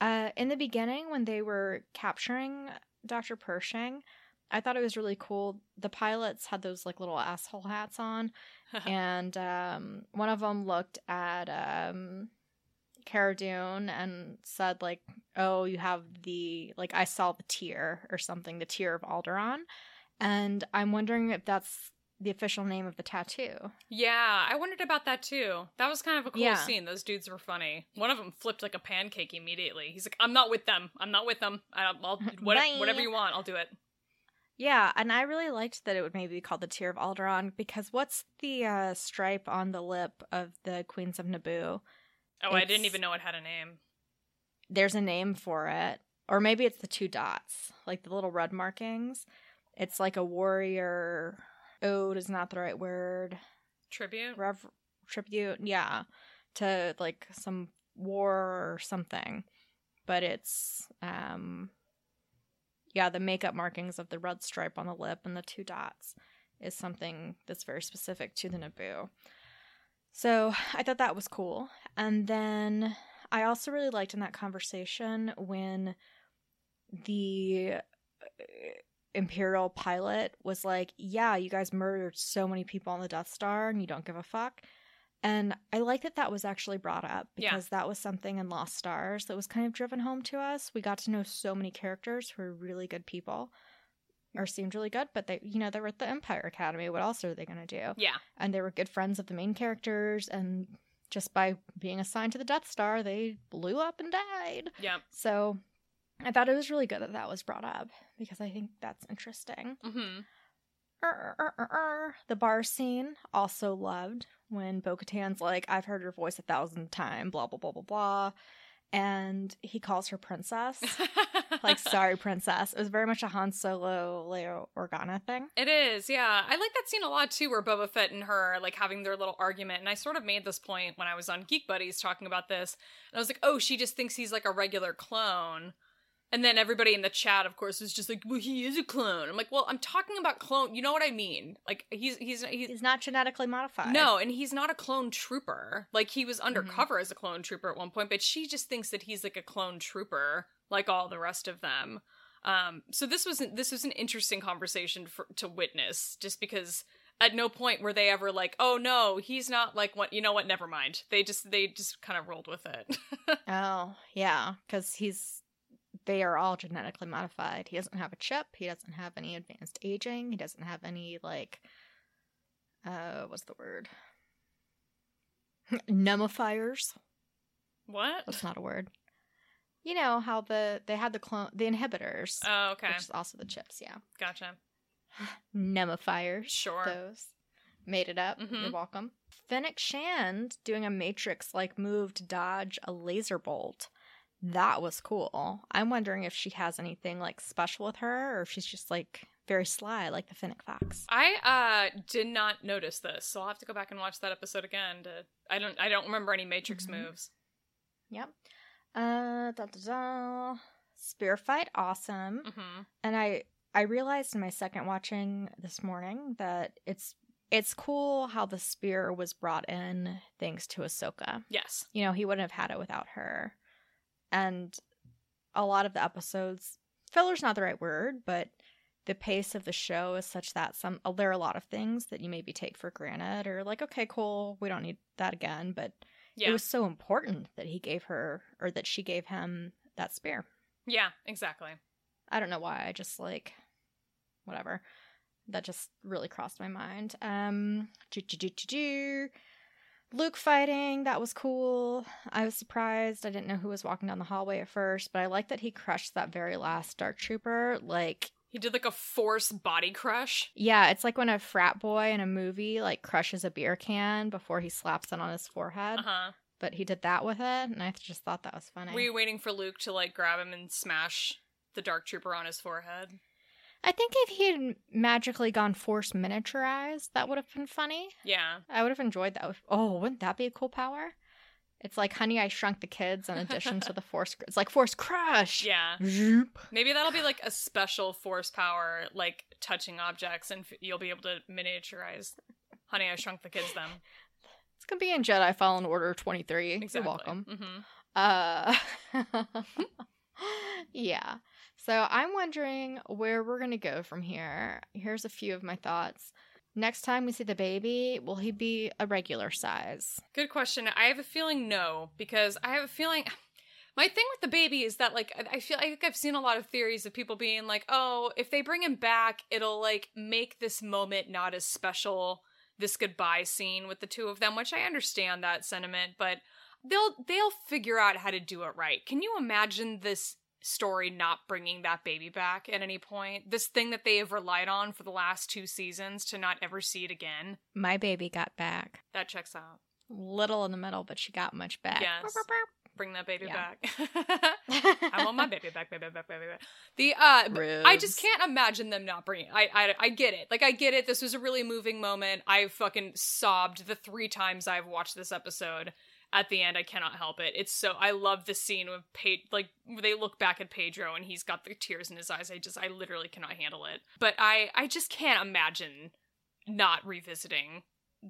Speaker 2: Uh, in the beginning, when they were capturing Dr. Pershing, I thought it was really cool. The pilots had those like little asshole hats on, and um, one of them looked at um, Cara Dune and said like, "Oh, you have the like I saw the tear or something, the tear of Alderaan," and I'm wondering if that's the official name of the tattoo.
Speaker 3: Yeah, I wondered about that too. That was kind of a cool
Speaker 2: Yeah.
Speaker 3: scene. Those dudes were funny. One of them flipped like a pancake immediately. He's like, "I'm not with them. I'm not with them. I- I'll what, whatever you want. I'll do it."
Speaker 2: Yeah, and I really liked that it would maybe be called the Tear of Alderaan because what's the uh, stripe on the lip of the Queens of Naboo?
Speaker 3: Oh, I didn't even know it had a name.
Speaker 2: There's a name for it, or maybe it's the two dots, like the little red markings. It's like a warrior ode is not the right word.
Speaker 3: Tribute.
Speaker 2: Rev tribute, yeah, to like some war or something. But it's um yeah, the makeup markings of the red stripe on the lip and the two dots is something that's very specific to the Naboo. So I thought that was cool. And then I also really liked in that conversation when the uh, Imperial pilot was like, Yeah, you guys murdered so many people on the Death Star and you don't give a fuck. And I like that that was actually brought up
Speaker 3: Yeah.
Speaker 2: because that was something in Lost Stars that was kind of driven home to us. We got to know so many characters who are really good people or seemed really good, but they, you know, they were at the Empire Academy. What else are they going to do?
Speaker 3: Yeah.
Speaker 2: and they were good friends of the main characters and just by being assigned to the death star they blew up and died
Speaker 3: Yeah.
Speaker 2: so i thought it was really good that that was brought up because i think that's interesting
Speaker 3: Mm-hmm.
Speaker 2: Er, er, er, er. the bar scene also loved when bo-katan's like i've heard your voice a thousand times blah blah blah blah blah and he calls her princess like sorry princess it was very much a han solo leia organa thing
Speaker 3: It is, yeah. I like that scene a lot too, where Boba Fett and her are like having their little argument. And I sort of made this point when I was on Geek Buddies talking about this. And I was like, oh, she just thinks he's like a regular clone. And then everybody in the chat, of course, was just like, well, he is a clone. I'm like, well, I'm talking about clone. You know what I mean? Like, he's he's he's.
Speaker 2: he's not genetically modified
Speaker 3: no, and he's not a clone trooper. Like he was undercover as a clone trooper at one point, but she just thinks that he's like a clone trooper, like all the rest of them. Um, so this was this was an interesting conversation for, to witness, just because at no point were they ever like, "Oh no, he's not like what." You know what? Never mind. They just they just kind of rolled with it.
Speaker 2: Oh, yeah, because he's they are all genetically modified. He doesn't have a chip. He doesn't have any advanced aging. He doesn't have any like uh what's the word? Nullifiers.
Speaker 3: what?
Speaker 2: That's not a word. You know how the they had the clone the inhibitors,
Speaker 3: Oh, okay,
Speaker 2: which is also the chips. Yeah,
Speaker 3: gotcha.
Speaker 2: nullifiers.
Speaker 3: Sure.
Speaker 2: Those made it up.
Speaker 3: Mhm.
Speaker 2: You're welcome. Fennec Shand doing a matrix like move to dodge a laser bolt. That was cool. I'm wondering if she has anything like special with her or if she's just like very sly like the Fennec Fox.
Speaker 3: I uh did not notice this, so I'll have to go back and watch that episode again. To I don't I don't remember any Matrix
Speaker 2: Mhm.
Speaker 3: moves.
Speaker 2: Yep. Uh da da da. Spear fight awesome.
Speaker 3: hmm
Speaker 2: And I I realized in my second watching this morning that it's it's cool how the spear was brought in thanks to Ahsoka.
Speaker 3: Yes.
Speaker 2: you know, he wouldn't have had it without her. And a lot of the episodes, filler's not the right word, but the pace of the show is such that some there are a lot of things that you maybe take for granted or like, okay, cool, we don't need that again. But
Speaker 3: Yeah.
Speaker 2: it was so important that he gave her or that she gave him that spear.
Speaker 3: yeah. Exactly.
Speaker 2: I don't know why. I just like whatever. That just really crossed my mind. Um do, do, do, do, do. Luke fighting, that was cool. I was surprised. I didn't know who was walking down the hallway at first, but I like that he crushed that very last Dark Trooper. Like,
Speaker 3: He did like a force body crush.
Speaker 2: yeah, it's like when a frat boy in a movie like crushes a beer can before he slaps it on his forehead.
Speaker 3: Uh huh.
Speaker 2: But he did that with it, and I just thought that was funny.
Speaker 3: Were you waiting for Luke to like grab him and smash the dark trooper on his forehead.
Speaker 2: I think if he had magically gone force miniaturized, that would have been funny.
Speaker 3: Yeah.
Speaker 2: I would have enjoyed that. Oh, wouldn't that be a cool power? It's like Honey, I Shrunk the Kids in addition to the Force. It's like Force Crush.
Speaker 3: Yeah.
Speaker 2: Zoop.
Speaker 3: Maybe that'll be like a special force power, like touching objects, and f- you'll be able to miniaturize. Honey, I Shrunk the Kids. Them
Speaker 2: It's gonna be in Jedi Fallen Order twenty three.
Speaker 3: exactly.
Speaker 2: You're welcome.
Speaker 3: hmm
Speaker 2: Uh, yeah. So I'm wondering where we're gonna go from here. Here's a few of my thoughts. Next time we see the baby, will he be a regular size?
Speaker 3: Good question. I have a feeling no, because I have a feeling. My thing with the baby is that like I I feel like I've seen a lot of theories of people being like, oh, if they bring him back, it'll like make this moment not as special. This goodbye scene with the two of them, which I understand that sentiment, but they'll they'll figure out how to do it right. Can you imagine this story not bringing that baby back at any point? This thing that they have relied on for the last two seasons to not ever see it again.
Speaker 2: My baby got back.
Speaker 3: That checks out.
Speaker 2: Little in the middle, but she got much back.
Speaker 3: Yes. Bring that baby
Speaker 2: Yeah.
Speaker 3: back. I want my baby back, baby back, baby back. The uh, I just can't imagine them not bringing. I, I I get it. Like I get it. This was a really moving moment. I fucking sobbed the three times I've watched this episode. At the end, I cannot help it. It's so I love the scene with Pe- like they look back at Pedro and he's got the tears in his eyes. I just I literally cannot handle it. But I I just can't imagine not revisiting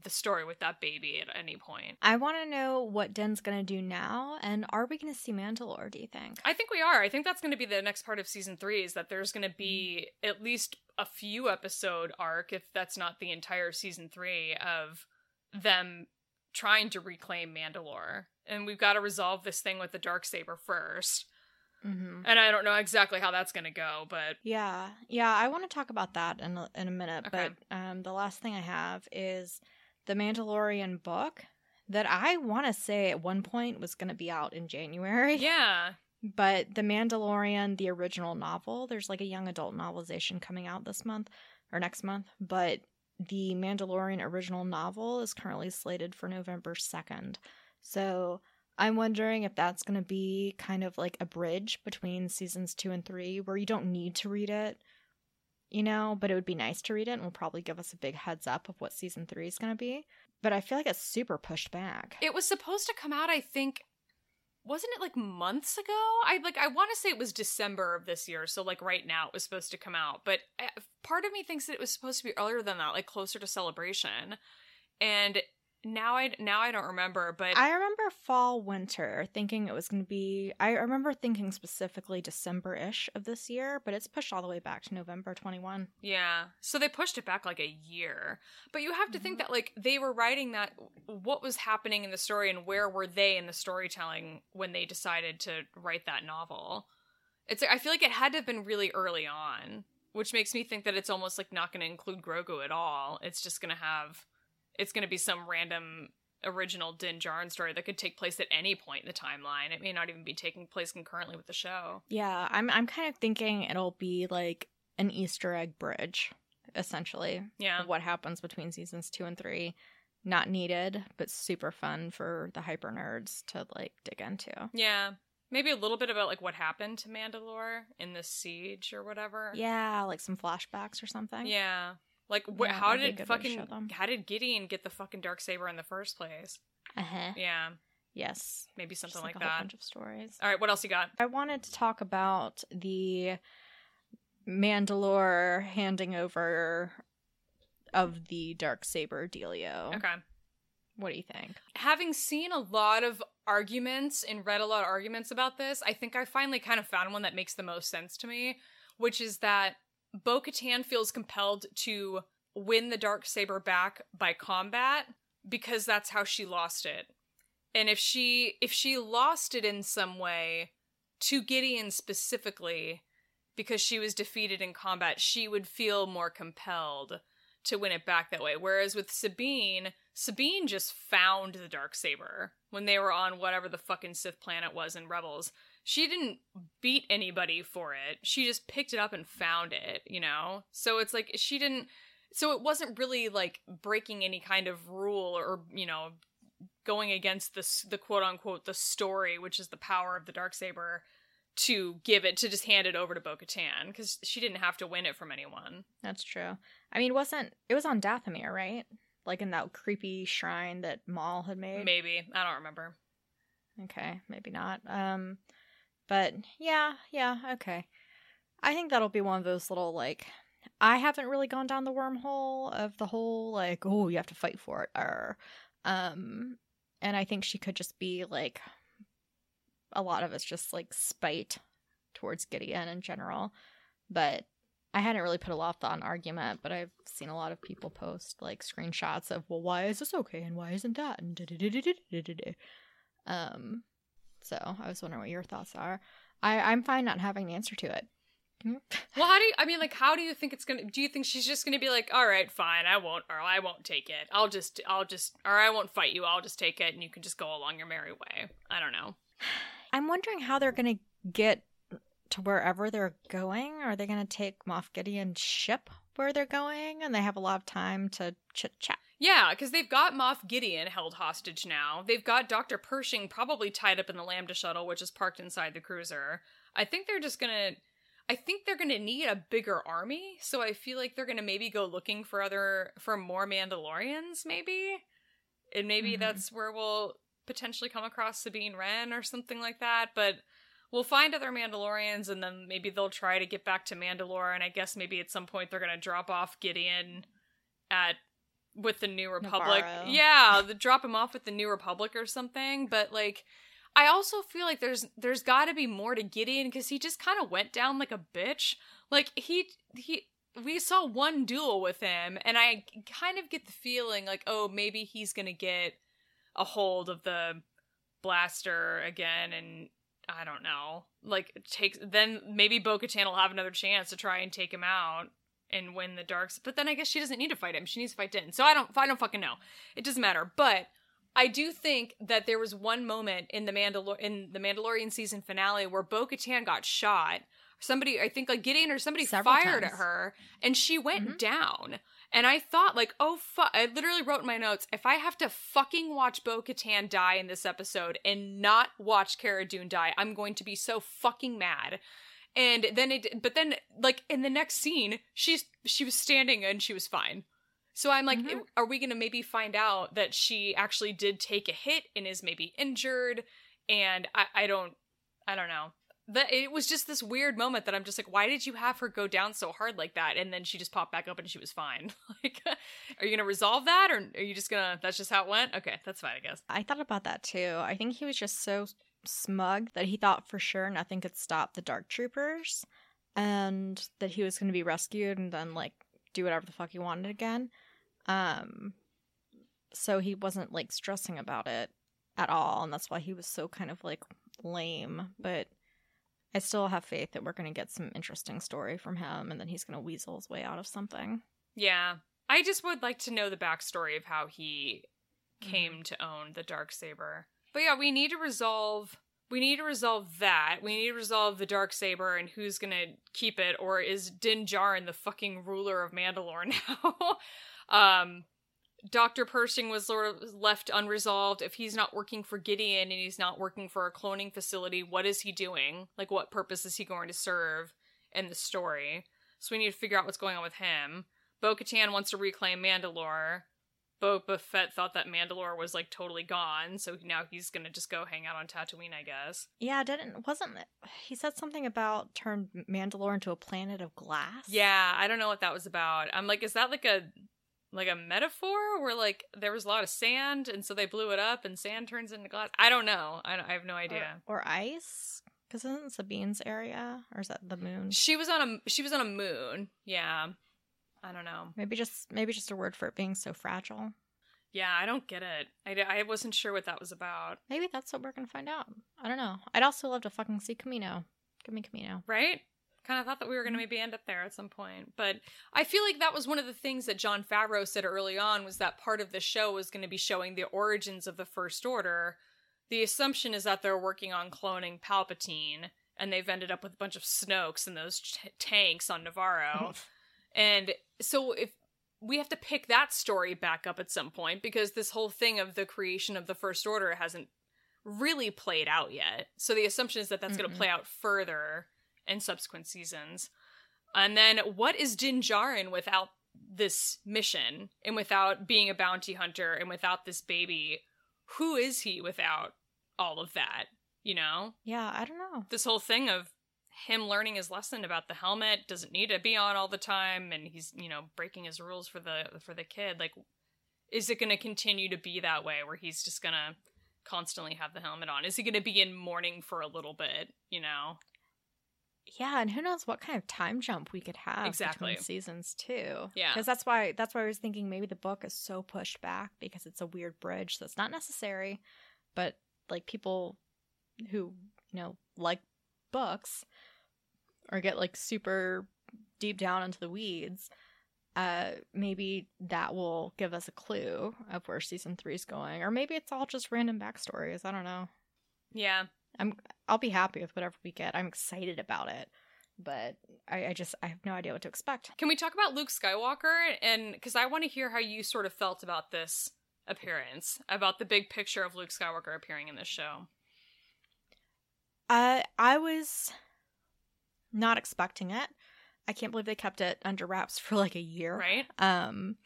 Speaker 3: the story with that baby at any point.
Speaker 2: I want to know what Din's going to do now, and are we going to see Mandalore, do you think?
Speaker 3: I think we are. I think that's going to be the next part of season three. Is that there's going to be mm. at least a few episode arc, if that's not the entire season three, of them trying to reclaim Mandalore, and we've got to resolve this thing with the dark saber first.
Speaker 2: Mm-hmm.
Speaker 3: And I don't know exactly how that's going to go, but
Speaker 2: Yeah, yeah, I want to talk about that in a, in a minute.
Speaker 3: Okay.
Speaker 2: But um, the last thing I have is the Mandalorian book that I want to say at one point was going to be out in January.
Speaker 3: yeah,
Speaker 2: But the Mandalorian, the original novel, there's like a young adult novelization coming out this month or next month. But the Mandalorian original novel is currently slated for November 2nd. So I'm wondering if that's going to be kind of like a bridge between seasons two and three where you don't need to read it, you know, but it would be nice to read it and will probably give us a big heads up of what season three is going to be. But I feel like it's super pushed back.
Speaker 3: it was supposed to come out. I think wasn't it like months ago? I like I want to say it was December of this year, so like right now it was supposed to come out. But uh, part of me thinks that it was supposed to be earlier than that, like closer to celebration. And now I now I don't remember, but
Speaker 2: I remember fall winter thinking it was going to be. I remember thinking specifically December ish of this year, but it's pushed all the way back to November 21.
Speaker 3: yeah. So they pushed it back like a year. But you have to think mm-hmm. that like they were writing that what was happening in the story and where were they in the storytelling when they decided to write that novel. It's I feel like it had to have been really early on, which makes me think that it's almost like not going to include Grogu at all. It's just going to have it's going to be some random original Din Djarin story that could take place at any point in the timeline. It may not even be taking place concurrently with the show.
Speaker 2: Yeah, I'm I'm kind of thinking it'll be like an Easter egg bridge, essentially.
Speaker 3: Yeah.
Speaker 2: What happens between seasons two and three. Not needed, but super fun for the hyper nerds to like dig into.
Speaker 3: Yeah. Maybe a little bit about like what happened to Mandalore in the siege or whatever.
Speaker 2: Yeah, like some flashbacks or something.
Speaker 3: Yeah. Like wh-
Speaker 2: Yeah,
Speaker 3: how
Speaker 2: that'd be a
Speaker 3: did
Speaker 2: good way to
Speaker 3: fucking
Speaker 2: show them.
Speaker 3: how did Gideon get the fucking dark saber in the first place?
Speaker 2: Uh huh.
Speaker 3: Yeah.
Speaker 2: Yes.
Speaker 3: Maybe something
Speaker 2: Just
Speaker 3: like,
Speaker 2: like, a whole
Speaker 3: that.
Speaker 2: bunch of stories.
Speaker 3: All right, what else you got?
Speaker 2: I wanted to talk about the Mandalore handing over of the dark saber dealio.
Speaker 3: Okay.
Speaker 2: What do you think?
Speaker 3: Having seen a lot of arguments and read a lot of arguments about this, I think I finally kind of found one that makes the most sense to me, which is that Bo Katan feels compelled to win the dark saber back by combat because that's how she lost it. And if she if she lost it in some way to Gideon specifically because she was defeated in combat, she would feel more compelled to win it back that way. Whereas with Sabine, Sabine just found the dark saber when they were on whatever the fucking Sith planet was in Rebels. She didn't beat anybody for it. She just picked it up and found it, you know? So it's like she didn't so it wasn't really like breaking any kind of rule or, you know, going against the the quote unquote the story, which is the power of the dark saber to give it to just hand it over to Bo-Katan because she didn't have to win it from anyone.
Speaker 2: That's true. I mean, it wasn't it was on Dathomir, right? Like in that creepy shrine that Maul had made.
Speaker 3: Maybe I don't remember.
Speaker 2: Okay, maybe not. Um, but yeah, yeah, okay. I think that'll be one of those little like. I haven't really gone down the wormhole of the whole like, oh, you have to fight for it, or, um, and I think she could just be like a lot of it's just like spite towards Gideon in general. But I hadn't really put a lot of thought in argument, but I've seen a lot of people post like screenshots of, well, why is this okay and why isn't that? And um, so I was wondering what your thoughts are. I I'm fine not having the answer to it.
Speaker 3: well, how do you? I mean, like, how do you think it's gonna? Do you think she's just gonna be like, all right, fine, I won't, or I won't take it. I'll just, I'll just, or I won't fight you. I'll just take it, and you can just go along your merry way. I don't know.
Speaker 2: I'm wondering how they're going to get to wherever they're going. Are they going to take Moff Gideon's ship where they're going and they have a lot of time to chit chat?
Speaker 3: Yeah, because they've got Moff Gideon held hostage now. They've got Dr. Pershing probably tied up in the Lambda shuttle, which is parked inside the cruiser. I think they're just gonna. I think they're gonna need a bigger army, so I feel like they're gonna maybe go looking for other for more Mandalorians, maybe, and maybe mm-hmm. that's where we'll potentially come across Sabine Wren or something like that, but we'll find other Mandalorians and then maybe they'll try to get back to Mandalore and I guess maybe at some point they're going to drop off Gideon at with the New Republic. Nevarro. Yeah, the drop him off with the New Republic or something, but like I also feel like there's there's got to be more to Gideon cuz he just kind of went down like a bitch. Like he he we saw one duel with him and I kind of get the feeling like oh maybe he's going to get a hold of the blaster again and I don't know. Like take then maybe Bo Katan will have another chance to try and take him out and win the darks. But then I guess she doesn't need to fight him. She needs to fight Din. So I don't I don't fucking know. It doesn't matter. But I do think that there was one moment in the Mandalor in the Mandalorian season finale where Bo Katan got shot. Somebody, I think like Gideon or somebody Several fired times. at her and she went mm-hmm. down. And I thought, like, oh, fuck. I literally wrote in my notes if I have to fucking watch Bo Katan die in this episode and not watch Cara Dune die, I'm going to be so fucking mad. And then it, but then, like, in the next scene, she's, she was standing and she was fine. So I'm like, mm-hmm. are we going to maybe find out that she actually did take a hit and is maybe injured? And I, I don't, I don't know that it was just this weird moment that I'm just like, why did you have her go down so hard like that? And then she just popped back up and she was fine. like, are you gonna resolve that, or are you just gonna? That's just how it went. Okay, that's fine, I guess.
Speaker 2: I thought about that too. I think he was just so smug that he thought for sure nothing could stop the Dark Troopers, and that he was gonna be rescued and then like do whatever the fuck he wanted again. Um, so he wasn't like stressing about it at all, and that's why he was so kind of like lame, but I still have faith that we're going to get some interesting story from him and then he's going to weasel his way out of something.
Speaker 3: Yeah. I just would like to know the backstory of how he came mm-hmm. to own the dark saber. But yeah, we need to resolve we need to resolve that. We need to resolve the dark saber and who's going to keep it or is Din Djarin the fucking ruler of Mandalore now? um Dr. Pershing was sort of left unresolved. If he's not working for Gideon and he's not working for a cloning facility, what is he doing? Like, what purpose is he going to serve in the story? So we need to figure out what's going on with him. Bo Katan wants to reclaim Mandalore. Boba Fett thought that Mandalore was like totally gone, so now he's gonna just go hang out on Tatooine, I guess.
Speaker 2: Yeah, didn't wasn't he said something about turn Mandalore into a planet of glass?
Speaker 3: Yeah, I don't know what that was about. I'm like, is that like a like a metaphor where like there was a lot of sand and so they blew it up and sand turns into glass i don't know i, I have no idea
Speaker 2: or, or ice because isn't sabine's area or is that the moon
Speaker 3: she was on a she was on a moon yeah i don't know
Speaker 2: maybe just maybe just a word for it being so fragile
Speaker 3: yeah i don't get it i, I wasn't sure what that was about
Speaker 2: maybe that's what we're gonna find out i don't know i'd also love to fucking see Camino. give me Camino.
Speaker 3: right kind of thought that we were going to mm-hmm. maybe end up there at some point. But I feel like that was one of the things that Jon Favreau said early on was that part of the show was going to be showing the origins of the First Order. The assumption is that they're working on cloning Palpatine, and they've ended up with a bunch of Snokes and those t- tanks on Nevarro. and so if we have to pick that story back up at some point because this whole thing of the creation of the First Order hasn't really played out yet. So the assumption is that that's going to play out further in subsequent seasons. And then what is Din Djarin without this mission and without being a bounty hunter and without this baby? Who is he without all of that? You know?
Speaker 2: Yeah, I don't know.
Speaker 3: This whole thing of him learning his lesson about the helmet doesn't need to be on all the time and he's, you know, breaking his rules for the for the kid. Like is it going to continue to be that way where he's just going to constantly have the helmet on? Is he going to be in mourning for a little bit, you know?
Speaker 2: Yeah, and who knows what kind of time jump we could have
Speaker 3: Exactly.
Speaker 2: between seasons too.
Speaker 3: Yeah.
Speaker 2: because that's why that's why I was thinking maybe the book is so pushed back because it's a weird bridge that's not necessary, but like people who you know like books or get like super deep down into the weeds. Uh, maybe that will give us a clue of where season three is going, or maybe it's all just random backstories. I don't know.
Speaker 3: Yeah. I'm.
Speaker 2: I'll be happy with whatever we get. I'm excited about it, but I, I just I have no idea what to expect.
Speaker 3: Can we talk about Luke Skywalker? And because I want to hear how you sort of felt about this appearance, about the big picture of Luke Skywalker appearing in this show.
Speaker 2: I I was not expecting it. I can't believe they kept it under wraps for like a year.
Speaker 3: Right?
Speaker 2: Um,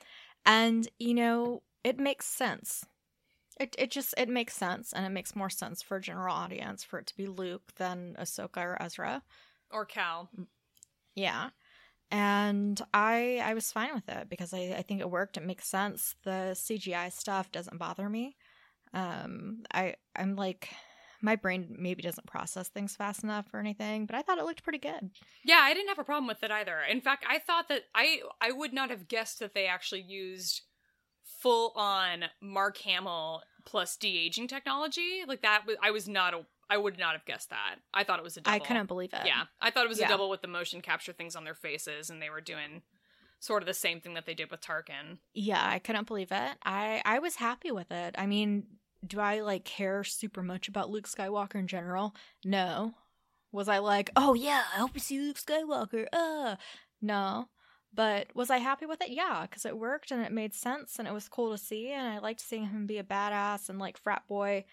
Speaker 2: and you know it makes sense. It it just it makes sense, and it makes more sense for a general audience for it to be Luke than Ahsoka or Ezra.
Speaker 3: Or Cal.
Speaker 2: Yeah. And I I was fine with it because I, I think it worked. It makes sense. The CGI stuff doesn't bother me. Um I I'm like my brain maybe doesn't process things fast enough or anything, but I thought it looked pretty good.
Speaker 3: Yeah, I didn't have a problem with it either. In fact, I thought that I I would not have guessed that they actually used full on Mark Hamill plus de aging technology. Like that was I was not a I would not have guessed that. I thought it was a double.
Speaker 2: I couldn't believe it.
Speaker 3: Yeah, I thought it was
Speaker 2: Yeah.
Speaker 3: a double with the motion capture things on their faces, and they were doing sort of the same thing that they did with Tarkin.
Speaker 2: Yeah, I couldn't believe it. I I was happy with it. I mean, do I like care super much about Luke Skywalker in general? No. Was I like, "Oh yeah, I hope you see Luke Skywalker." Uh, no. But was I happy with it? Yeah, cuz it worked and it made sense and it was cool to see and I liked seeing him be a badass and like frat boy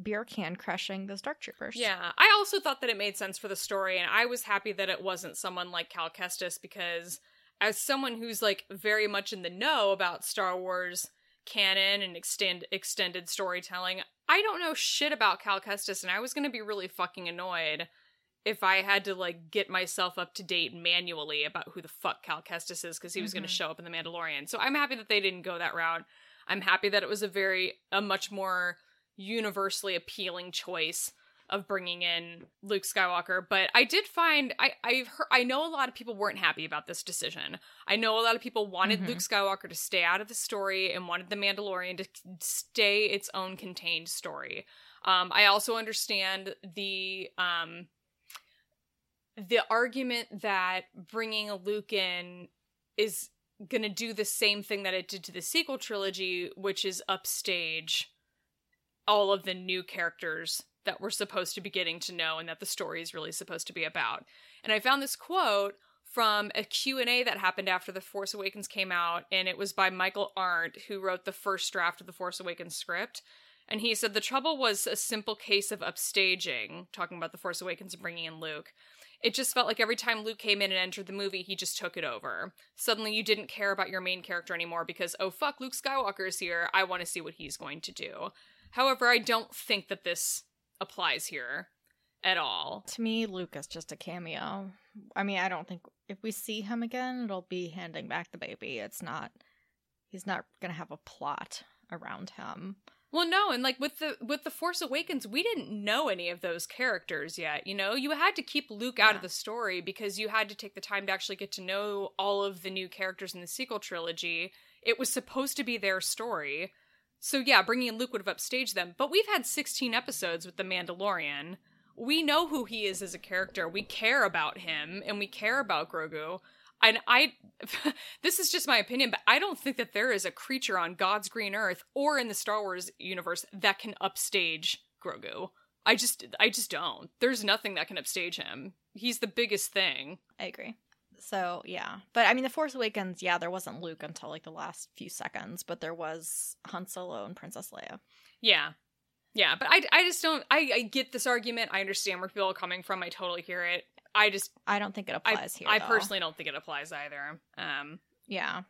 Speaker 2: beer can crushing those dark troopers.
Speaker 3: Yeah, I also thought that it made sense for the story, and I was happy that it wasn't someone like Cal Kestis because, as someone who's like very much in the know about Star Wars canon and extend extended storytelling, I don't know shit about Cal Kestis, and I was gonna be really fucking annoyed if I had to like get myself up to date manually about who the fuck Cal Kestis is because he was gonna
Speaker 2: Mhm.
Speaker 3: show up in the Mandalorian. So I'm happy that they didn't go that route. I'm happy that it was a very a much more universally appealing choice of bringing in Luke Skywalker, but I did find I I've heard, I know a lot of people weren't happy about this decision. I know a lot of people wanted
Speaker 2: Mhm.
Speaker 3: Luke Skywalker to stay out of the story and wanted the Mandalorian to stay its own contained story. Um, I also understand the um the argument that bringing a Luke in is going to do the same thing that it did to the sequel trilogy, which is upstage all of the new characters that we're supposed to be getting to know and that the story is really supposed to be about. And I found this quote from a Q&A that happened after The Force Awakens came out and it was by Michael Arndt who wrote the first draft of the Force Awakens script. And he said the trouble was a simple case of upstaging, talking about The Force Awakens and bringing in Luke. It just felt like every time Luke came in and entered the movie, he just took it over. Suddenly you didn't care about your main character anymore because, oh fuck, Luke Skywalker is here. I want to see what he's going to do. However, I don't think that this applies here at all.
Speaker 2: To me, Luke is just a cameo. I mean, I don't think if we see him again, it'll be handing back the baby. It's not. He's not gonna have a plot around him.
Speaker 3: Well, no, and like with the with the Force Awakens, we didn't know any of those characters yet. You know, you had to keep Luke out
Speaker 2: Yeah.
Speaker 3: of the story because you had to take the time to actually get to know all of the new characters in the sequel trilogy. It was supposed to be their story. So yeah, bringing in Luke would have upstaged them. But we've had 16 episodes with the Mandalorian. We know who he is as a character. We care about him and we care about Grogu. And I this is just my opinion, but I don't think that there is a creature on God's green earth or in the Star Wars universe that can upstage Grogu. I just I just don't. There's nothing that can upstage him. He's the biggest thing.
Speaker 2: I agree. So yeah, but I mean, the Force Awakens. Yeah, there wasn't Luke until like the last few seconds, but there was Han Solo and Princess Leia.
Speaker 3: Yeah. Yeah, but I, I just don't. I, I get this argument. I understand where people are coming from. I totally hear it. I just
Speaker 2: I don't think it
Speaker 3: I,
Speaker 2: applies here.
Speaker 3: I
Speaker 2: though.
Speaker 3: personally don't think it applies either. Um,
Speaker 2: Yeah.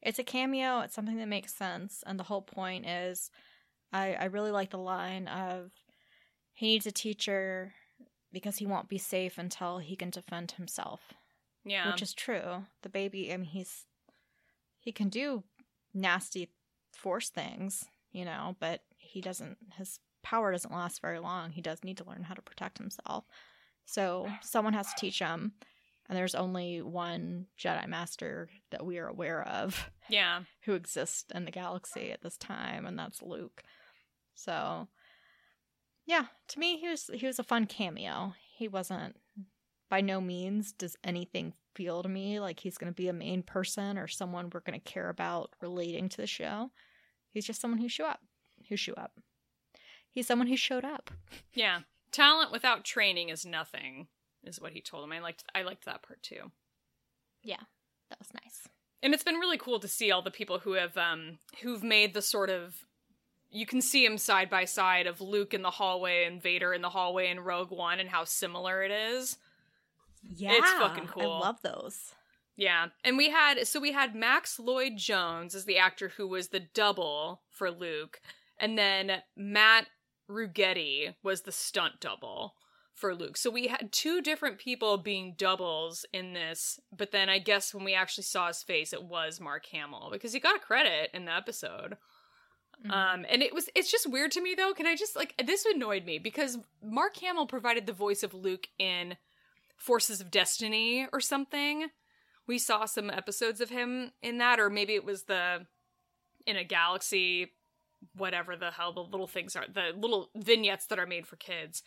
Speaker 2: It's a cameo, it's something that makes sense, and the whole point is I I really like the line of he needs a teacher because he won't be safe until he can defend himself.
Speaker 3: Yeah,
Speaker 2: Which is true. The baby, I mean he's he can do nasty force things, you know, but he doesn't his power doesn't last very long. He does need to learn how to protect himself. So someone has to teach him. And there's only one Jedi Master that we are aware of
Speaker 3: yeah,
Speaker 2: who exists in the galaxy at this time, and that's Luke. So, yeah, to me, he was he was a fun cameo. He wasn't by no means does anything feel to me like he's going to be a main person or someone we're going to care about relating to the show. He's just someone who show up, who show up. He's someone who showed up.
Speaker 3: yeah. Talent without training is nothing, is what he told him. I liked I liked that part too.
Speaker 2: Yeah, that was nice.
Speaker 3: and it's been really cool to see all the people who have um who've made the sort of you can see him side by side of Luke in the hallway and Vader in the hallway in Rogue One and how similar it is.
Speaker 2: Yeah, It's
Speaker 3: fucking cool.
Speaker 2: I love those.
Speaker 3: Yeah. And we had so we had Max Lloyd Jones as the actor who was the double for Luke, and then Matt Rugetti was the stunt double for Luke. So we had two different people being doubles in this, but then I guess when we actually saw his face it was Mark Hamill because he got a credit in the episode.
Speaker 2: Mhm.
Speaker 3: Um, and it was it's just weird to me though. Can I just like this annoyed me because Mark Hamill provided the voice of Luke in Forces of Destiny or something. We saw some episodes of him in that, or maybe it was the in a galaxy, whatever the hell the little things are, the little vignettes that are made for kids.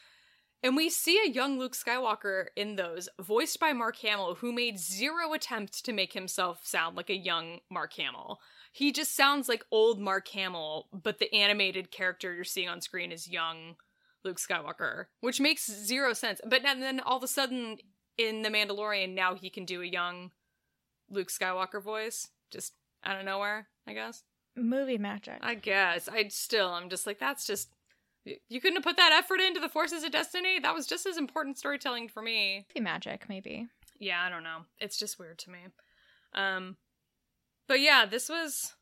Speaker 3: And we see a young Luke Skywalker in those, voiced by Mark Hamill, who made zero attempt to make himself sound like a young Mark Hamill. He just sounds like old Mark Hamill, but the animated character you're seeing on screen is young Luke Skywalker, which makes zero sense. But then, then all of a sudden in The Mandalorian, now he can do a young Luke Skywalker voice, just out of nowhere, I guess.
Speaker 2: Movie magic.
Speaker 3: I guess. I still, I'm just like, that's just. You couldn't have put that effort into the Forces of Destiny? That was just as important storytelling for me.
Speaker 2: Movie magic, maybe.
Speaker 3: Yeah, I don't know. It's just weird to me. Um but yeah, this was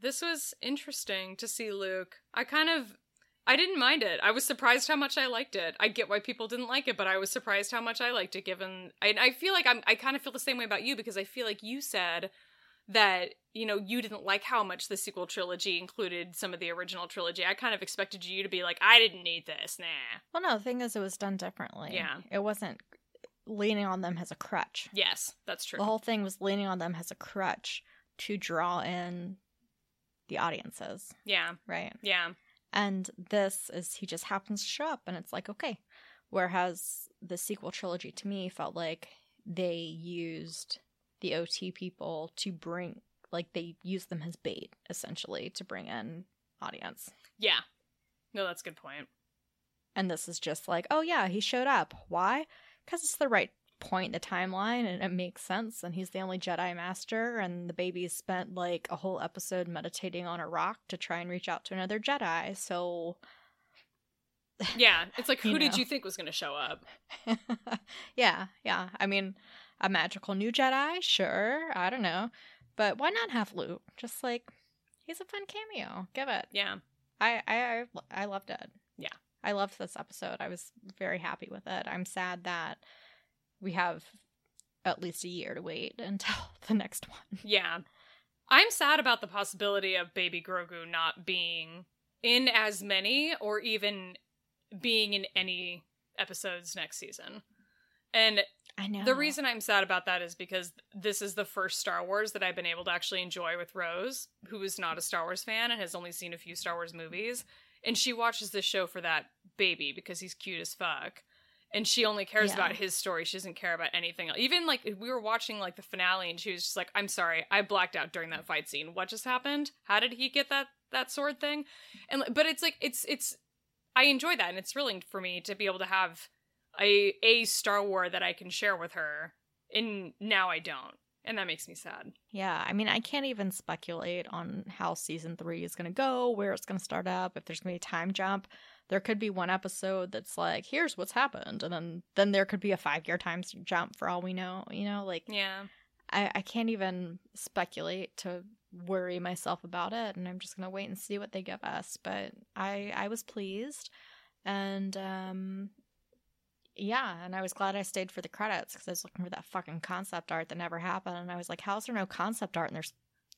Speaker 3: this was interesting to see Luke. I kind of I didn't mind it. I was surprised how much I liked it. I get why people didn't like it, but I was surprised how much I liked it given I I feel like I'm I kind of feel the same way about you because I feel like you said that you know you didn't like how much the sequel trilogy included some of the original trilogy. I kind of expected you to be like, I didn't need this, nah.
Speaker 2: Well, no, the thing is, it was done differently.
Speaker 3: Yeah.
Speaker 2: It wasn't leaning on them as a crutch.
Speaker 3: Yes, that's true.
Speaker 2: The whole thing was leaning on them as a crutch to draw in the audiences,
Speaker 3: yeah,
Speaker 2: right?
Speaker 3: yeah,
Speaker 2: And this is, he just happens to show up, and it's like, okay. Whereas the sequel trilogy to me felt like they used the OT people to bring, like, they used them as bait, essentially, to bring in audience.
Speaker 3: yeah. No, that's a good point.
Speaker 2: And this is just like, oh yeah, he showed up. Why? Because it's the right point in the timeline and it makes sense. And he's the only Jedi Master, and the baby spent like a whole episode meditating on a rock to try and reach out to another Jedi. So,
Speaker 3: Yeah, it's like who did you think was going to show up?
Speaker 2: yeah, yeah. I mean, a magical new Jedi, sure. I don't know. But why not have Luke? Just like, he's a fun cameo. Give it.
Speaker 3: Yeah,
Speaker 2: I I I, I loved it.
Speaker 3: Yeah.
Speaker 2: I loved this episode. I was very happy with it. I'm sad that we have at least a year to wait until the next one.
Speaker 3: yeah. I'm sad about the possibility of Baby Grogu not being in as many or even being in any episodes next season. And
Speaker 2: I know.
Speaker 3: the reason I'm sad about that is because this is the first Star Wars that I've been able to actually enjoy with Rose, who is not a Star Wars fan and has only seen a few Star Wars movies. And she watches this show for that baby because he's cute as fuck. And she only cares
Speaker 2: Yeah.
Speaker 3: about his story. She doesn't care about anything else. Even like we were watching like the finale and she was just like, I'm sorry, I blacked out during that fight scene. What just happened? How did he get that that sword thing? And like, but it's like it's it's I enjoy that and it's thrilling for me to be able to have a a Star Wars that I can share with her. And now I don't. and that makes me sad.
Speaker 2: Yeah, I mean, I can't even speculate on how season three is going to go, where it's going to start up, if there's going to be a time jump. There could be one episode that's like, here's what's happened, and then then there could be a five year time jump for all we know. You know, like
Speaker 3: Yeah.
Speaker 2: I I can't even speculate to worry myself about it, and I'm just gonna wait and see what they give us. But I I was pleased, and um yeah, and I was glad I stayed for the credits because I was looking for that fucking concept art that never happened, and I was like, how's there no concept art and there's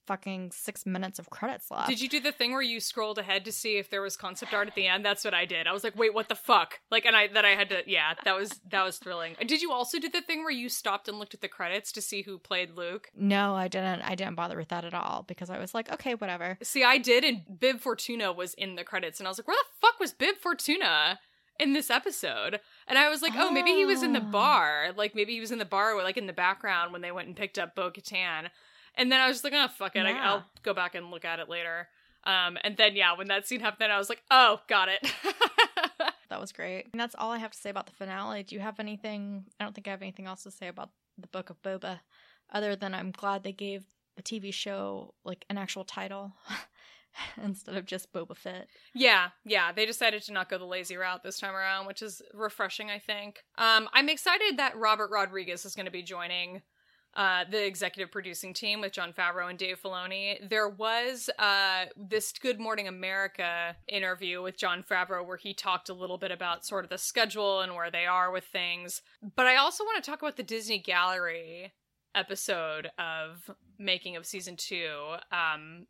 Speaker 2: fucking six minutes of credits left?
Speaker 3: Did you do the thing where you scrolled ahead to see if there was concept art at the end? That's what I did. I was like, wait, what the fuck? Like, and I that I had to, yeah, that was that was thrilling. Did you also do the thing where you stopped and looked at the credits to see who played Luke?
Speaker 2: No, I didn't. I didn't bother with that at all because I was like, okay, whatever.
Speaker 3: See, I did, and Bib Fortuna was in the credits, and I was like, where the fuck was Bib Fortuna? in this episode. And I was like, oh, maybe he was in the
Speaker 2: Oh.
Speaker 3: bar. Like maybe he was in the bar, like in the background when they went and picked up Bo Katan. And then I was just like, oh fuck it, I,
Speaker 2: Yeah.
Speaker 3: I'll go back and look at it later. Um, and then yeah, when that scene happened, I was like, oh, got it.
Speaker 2: That was great. And that's all I have to say about the finale. Do you have anything? I don't think I have anything else to say about the Book of Boba, other than I'm glad they gave the TV show like an actual title instead of just Boba Fett.
Speaker 3: Yeah, yeah, they decided to not go the lazy route this time around, which is refreshing, I think. Um, I'm excited that Robert Rodriguez is going to be joining uh, the executive producing team with Jon Favreau and Dave Filoni. There was uh, this Good Morning America interview with Jon Favreau where he talked a little bit about sort of the schedule and where they are with things. But I also want to talk about the Disney Gallery episode of making of season two. Um,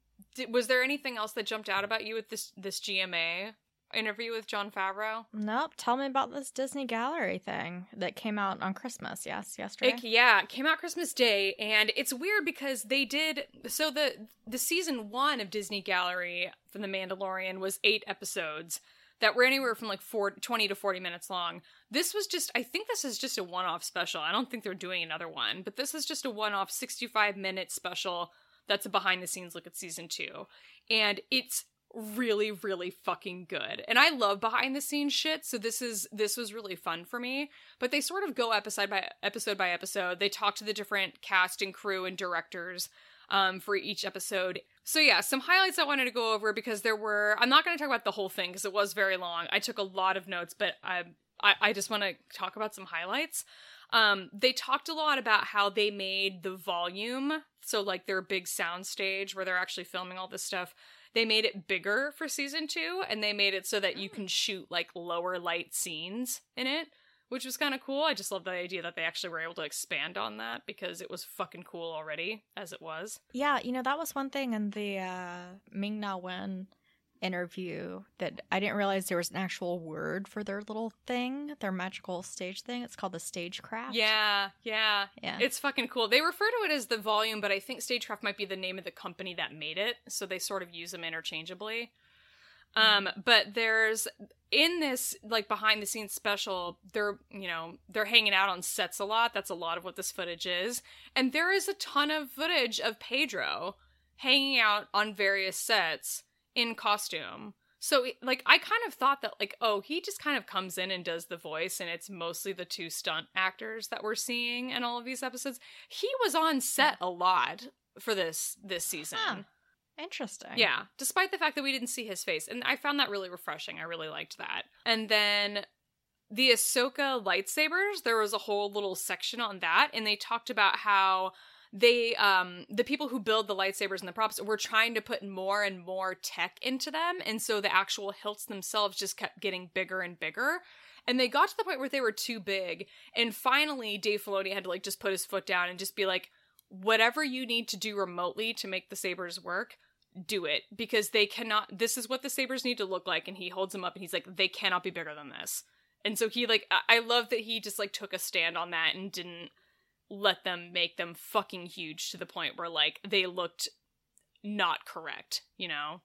Speaker 3: was there anything else that jumped out about you with this this GMA interview with Jon Favreau?
Speaker 2: Nope. Tell me about this Disney Gallery thing that came out on Christmas. Yes, yesterday.
Speaker 3: It, yeah, it came out Christmas Day, and it's weird because they did so the the season one of Disney Gallery from The Mandalorian was eight episodes that were anywhere from like four, 20 to 40 minutes long. This was just, I think this is just a one off special. I don't think they're doing another one, but this is just a one off 65 minute special that's a behind the scenes look at season two. And it's really really fucking good. And i love behind the scenes shit so this is this was really fun for me. But they sort of go episode by episode by episode. They talk to the different cast and crew and directors um, for each episode. So yeah some highlights i wanted to go over because there were i'm not going to talk about the whole thing because it was very long. I took a lot of notes but i i, I just want to talk about some highlights. Um, they talked a lot about how they made the volume so like their big sound stage where they're actually filming all this stuff they made it bigger for season two and they made it so that you can shoot like lower light scenes in it which was kind of cool. I just love the idea that they actually were able to expand on that because it was fucking cool already as it was.
Speaker 2: Yeah, you know, that was one thing in the uh, Ming Na Wen interview that I didn't realize there was an actual word for their little thing, their magical stage thing. It's called the stagecraft.
Speaker 3: yeah yeah
Speaker 2: Yeah.
Speaker 3: it's fucking cool they refer to it as the volume but i think stagecraft might be the name of the company that made it so they sort of use them interchangeably um but there's in this like behind the scenes special they're you know they're hanging out on sets a lot that's a lot of what this footage is and there is a ton of footage of pedro hanging out on various sets in costume so like i kind of thought that like oh he just kind of comes in and does the voice and it's mostly the two stunt actors that we're seeing in all of these episodes he was on set a lot for this this season
Speaker 2: Huh. Interesting.
Speaker 3: yeah, despite the fact that we didn't see his face. And I found that really refreshing. I really liked that. And then the Ahsoka lightsabers, there was a whole little section on that. And they talked about how they, um, the people who build the lightsabers and the props were trying to put more and more tech into them. And so the actual hilts themselves just kept getting bigger and bigger. And they got to the point where they were too big. And finally, Dave Filoni had to like just put his foot down and just be like, whatever you need to do remotely to make the sabers work, do it because they cannot this is what the sabers need to look like and he holds them up and he's like they cannot be bigger than this and so he like I- i love that he just like took a stand on that and didn't let them make them fucking huge to the point where like they looked not correct you know?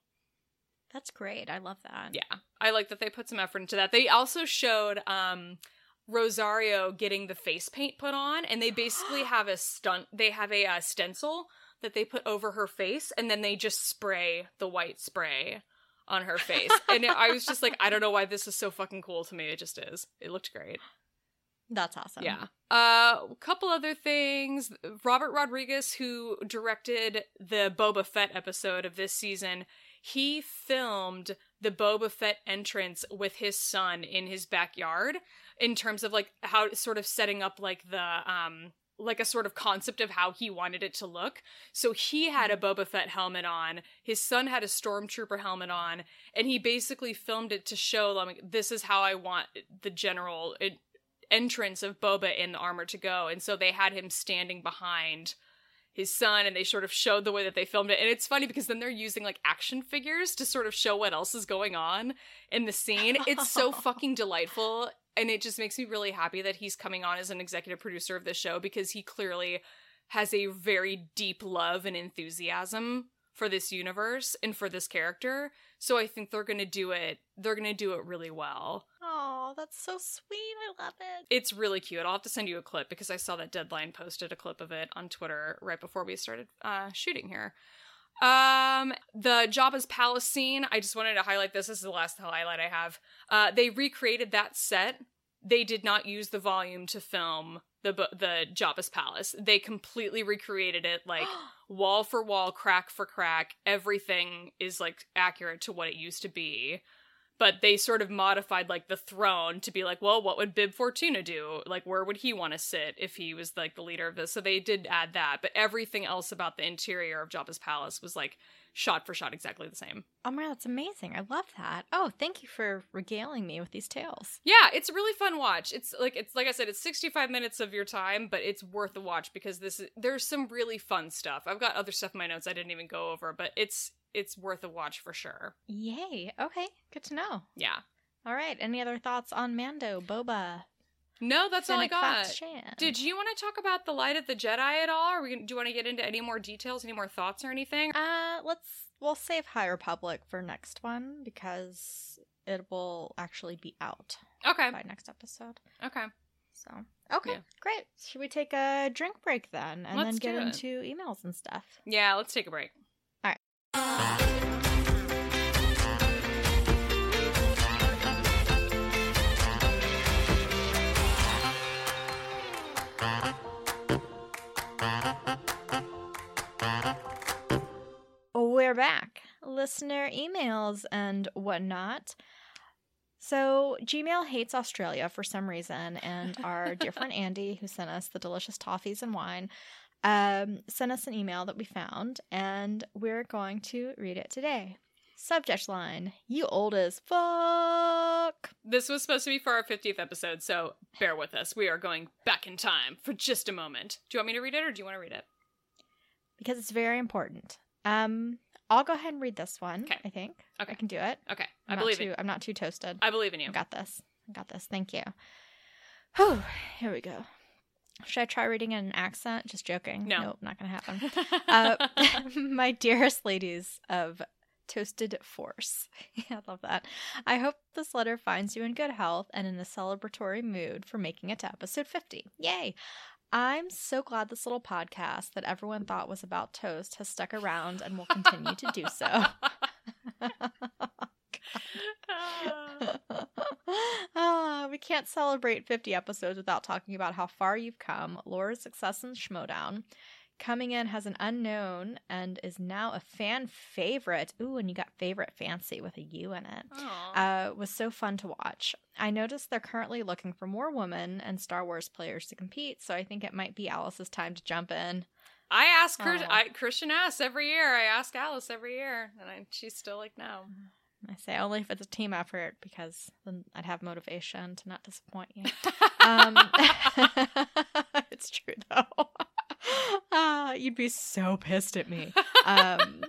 Speaker 2: That's great. I love that.
Speaker 3: yeah. I like that they put some effort into that. They also showed um rosario getting the face paint put on and they basically have a stunt they have a uh, stencil that they put over her face and then they just spray the white spray on her face. And i was just like i don't know why this is so fucking cool to me. It just is. It looked great
Speaker 2: That's awesome.
Speaker 3: Yeah. Uh, a couple other things. Robert Rodriguez, who directed the Boba Fett episode of this season, he filmed the Boba Fett entrance with his son in his backyard in terms of like how sort of setting up like the um like a sort of concept of how he wanted it to look. So he had a Boba Fett helmet on, his son had a stormtrooper helmet on, and he basically filmed it to show like this is how I want the general it, entrance of Boba in the armor to go. And so they had him standing behind his son and they sort of showed the way that they filmed it. And it's funny because then they're using like action figures to sort of show what else is going on in the scene. It's so fucking delightful. And it just makes me really happy that he's coming on as an executive producer of this show because he clearly has a very deep love and enthusiasm for this universe and for this character. So I think they're going to do it they're going to do it really well.
Speaker 2: Oh, that's so sweet. I love it.
Speaker 3: It's really cute. I'll have to send you a clip because I saw that Deadline posted a clip of it on Twitter right before we started uh, shooting here. Um, the Jabba's palace scene. I just wanted to highlight this. This is the last highlight I have. Uh, they recreated that set. They did not use the volume to film the the Jabba's palace. They completely recreated it, like wall for wall, crack for crack. Everything is like accurate to what it used to be but they sort of modified like the throne to be like, well, what would Bib Fortuna do? Like, where would he want to sit if he was like the leader of this? So they did add that, but everything else about the interior of Jabba's palace was like shot for shot exactly the same.
Speaker 2: Oh my, that's amazing! I love that. Oh, thank you for regaling me with these tales.
Speaker 3: Yeah, it's a really fun watch. It's like it's like I said, it's sixty five minutes of your time, but it's worth the watch because this is, there's some really fun stuff. I've got other stuff in my notes I didn't even go over, but it's it's worth a watch for sure.
Speaker 2: Yay. Okay, good to know.
Speaker 3: Yeah.
Speaker 2: All right. Any other thoughts on Mando, Boba?
Speaker 3: No, that's all I got. Did you want to talk about the light of the Jedi at all? Are we, do you want to get into any more details, any more thoughts or anything?
Speaker 2: Uh, let's we'll save High Republic for next one because it will actually be out.
Speaker 3: Okay.
Speaker 2: By next episode.
Speaker 3: Okay.
Speaker 2: So okay, yeah. great. Should we take a drink break then, and
Speaker 3: let's
Speaker 2: then get into emails and stuff?
Speaker 3: Yeah, let's take a break.
Speaker 2: We're back. Listener emails and whatnot. So, Gmail hates Australia for some reason, and our dear friend Andi, who sent us the delicious toffees and wine, um, sent us an email that we found, and we're going to read it today. Subject line You old as fuck.
Speaker 3: This was supposed to be for our 50th episode, so bear with us. We are going back in time for just a moment. Do you want me to read it or do you want to read it?
Speaker 2: Because it's very important. Um, I'll go ahead and read this one.
Speaker 3: Okay.
Speaker 2: I think.
Speaker 3: Okay.
Speaker 2: I can do it.
Speaker 3: Okay.
Speaker 2: I'm
Speaker 3: I believe
Speaker 2: too,
Speaker 3: you.
Speaker 2: I'm not too toasted.
Speaker 3: I believe in you.
Speaker 2: I got this. I got this. Thank you. Whew. Here we go. Should I try reading in an accent? Just joking.
Speaker 3: No.
Speaker 2: Nope, not going to happen. uh, my dearest ladies of Toasted Force. yeah, I love that. I hope this letter finds you in good health and in a celebratory mood for making it to episode 50. Yay! I'm so glad this little podcast that everyone thought was about toast has stuck around and will continue to do so. ah, we can't celebrate 50 episodes without talking about how far you've come, Laura's success in Schmoedown. Coming in has an unknown and is now a fan favorite. Ooh, and you got favorite fancy with a U in it. Uh, was so fun to watch. I noticed they're currently looking for more women and Star Wars players to compete, so I think it might be Alice's time to jump in.
Speaker 3: I ask her. I, Christian asks every year. I ask Alice every year, and I, she's still like, no.
Speaker 2: I say only if it's a team effort because then I'd have motivation to not disappoint you. um, it's true though. Uh, you'd be so pissed at me. Um,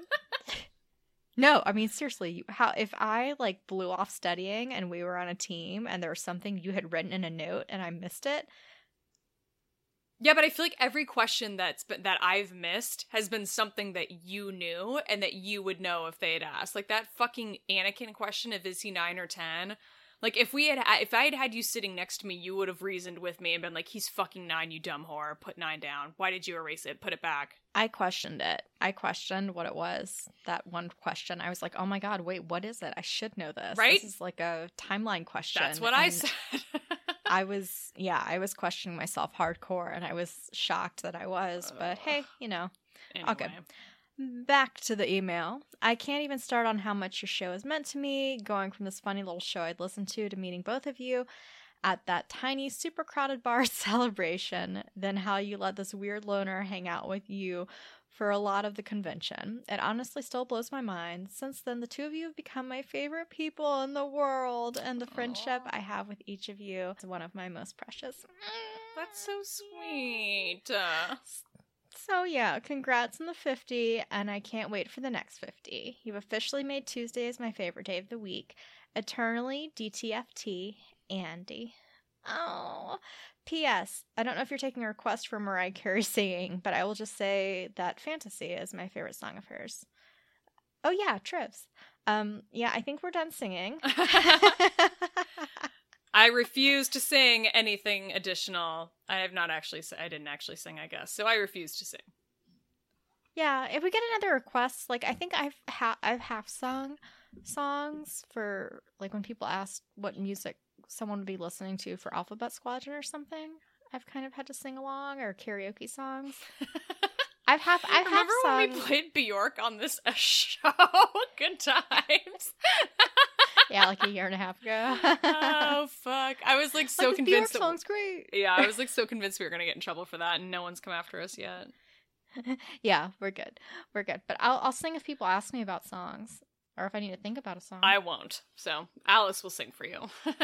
Speaker 2: no, I mean seriously, how if I like blew off studying and we were on a team and there was something you had written in a note and I missed it,
Speaker 3: yeah, but I feel like every question that's been, that I've missed has been something that you knew and that you would know if they had asked. Like that fucking Anakin question of is he 9 or 10? Like if we had if I had had you sitting next to me, you would have reasoned with me and been like he's fucking 9, you dumb whore. Put 9 down. Why did you erase it? Put it back.
Speaker 2: I questioned it. I questioned what it was. That one question. I was like, "Oh my god, wait, what is it? I should know this."
Speaker 3: Right?
Speaker 2: This is like a timeline question.
Speaker 3: That's what
Speaker 2: and-
Speaker 3: I said.
Speaker 2: I was, yeah, I was questioning myself hardcore and I was shocked that I was. But hey, you know, all good. Back to the email. I can't even start on how much your show has meant to me, going from this funny little show I'd listened to to meeting both of you at that tiny, super crowded bar celebration, then how you let this weird loner hang out with you for a lot of the convention. It honestly still blows my mind. Since then, the two of you have become my favorite people in the world, and the friendship I have with each of you is one of my most precious.
Speaker 3: That's so mm. sweet.
Speaker 2: So yeah, congrats on the 50, and I can't wait for the next 50. You've officially made Tuesdays my favorite day of the week. Eternally DTFT, Andi. Oh. P.S. I don't know if you're taking a request from Mariah Carey singing, but I will just say that Fantasy is my favorite song of hers. Oh yeah, Trivs. Um, yeah, I think we're done singing.
Speaker 3: I refuse to sing anything additional. I have not actually. I didn't actually sing. I guess so. I refuse to sing.
Speaker 2: Yeah, if we get another request, like I think I've ha- I've half sung songs for like when people ask what music someone would be listening to for Alphabet Squadron or something. I've kind of had to sing along or karaoke songs. I've half I've half
Speaker 3: Remember when
Speaker 2: sung.
Speaker 3: we played Bjork on this show? Good times.
Speaker 2: yeah, like a year and a half ago.
Speaker 3: oh fuck! I was like so
Speaker 2: like,
Speaker 3: convinced. That,
Speaker 2: song's great.
Speaker 3: yeah, I was like so convinced we were gonna get in trouble for that, and no one's come after us yet.
Speaker 2: yeah, we're good. We're good. But I'll I'll sing if people ask me about songs or if I need to think about a song.
Speaker 3: I won't. So Alice will sing for you.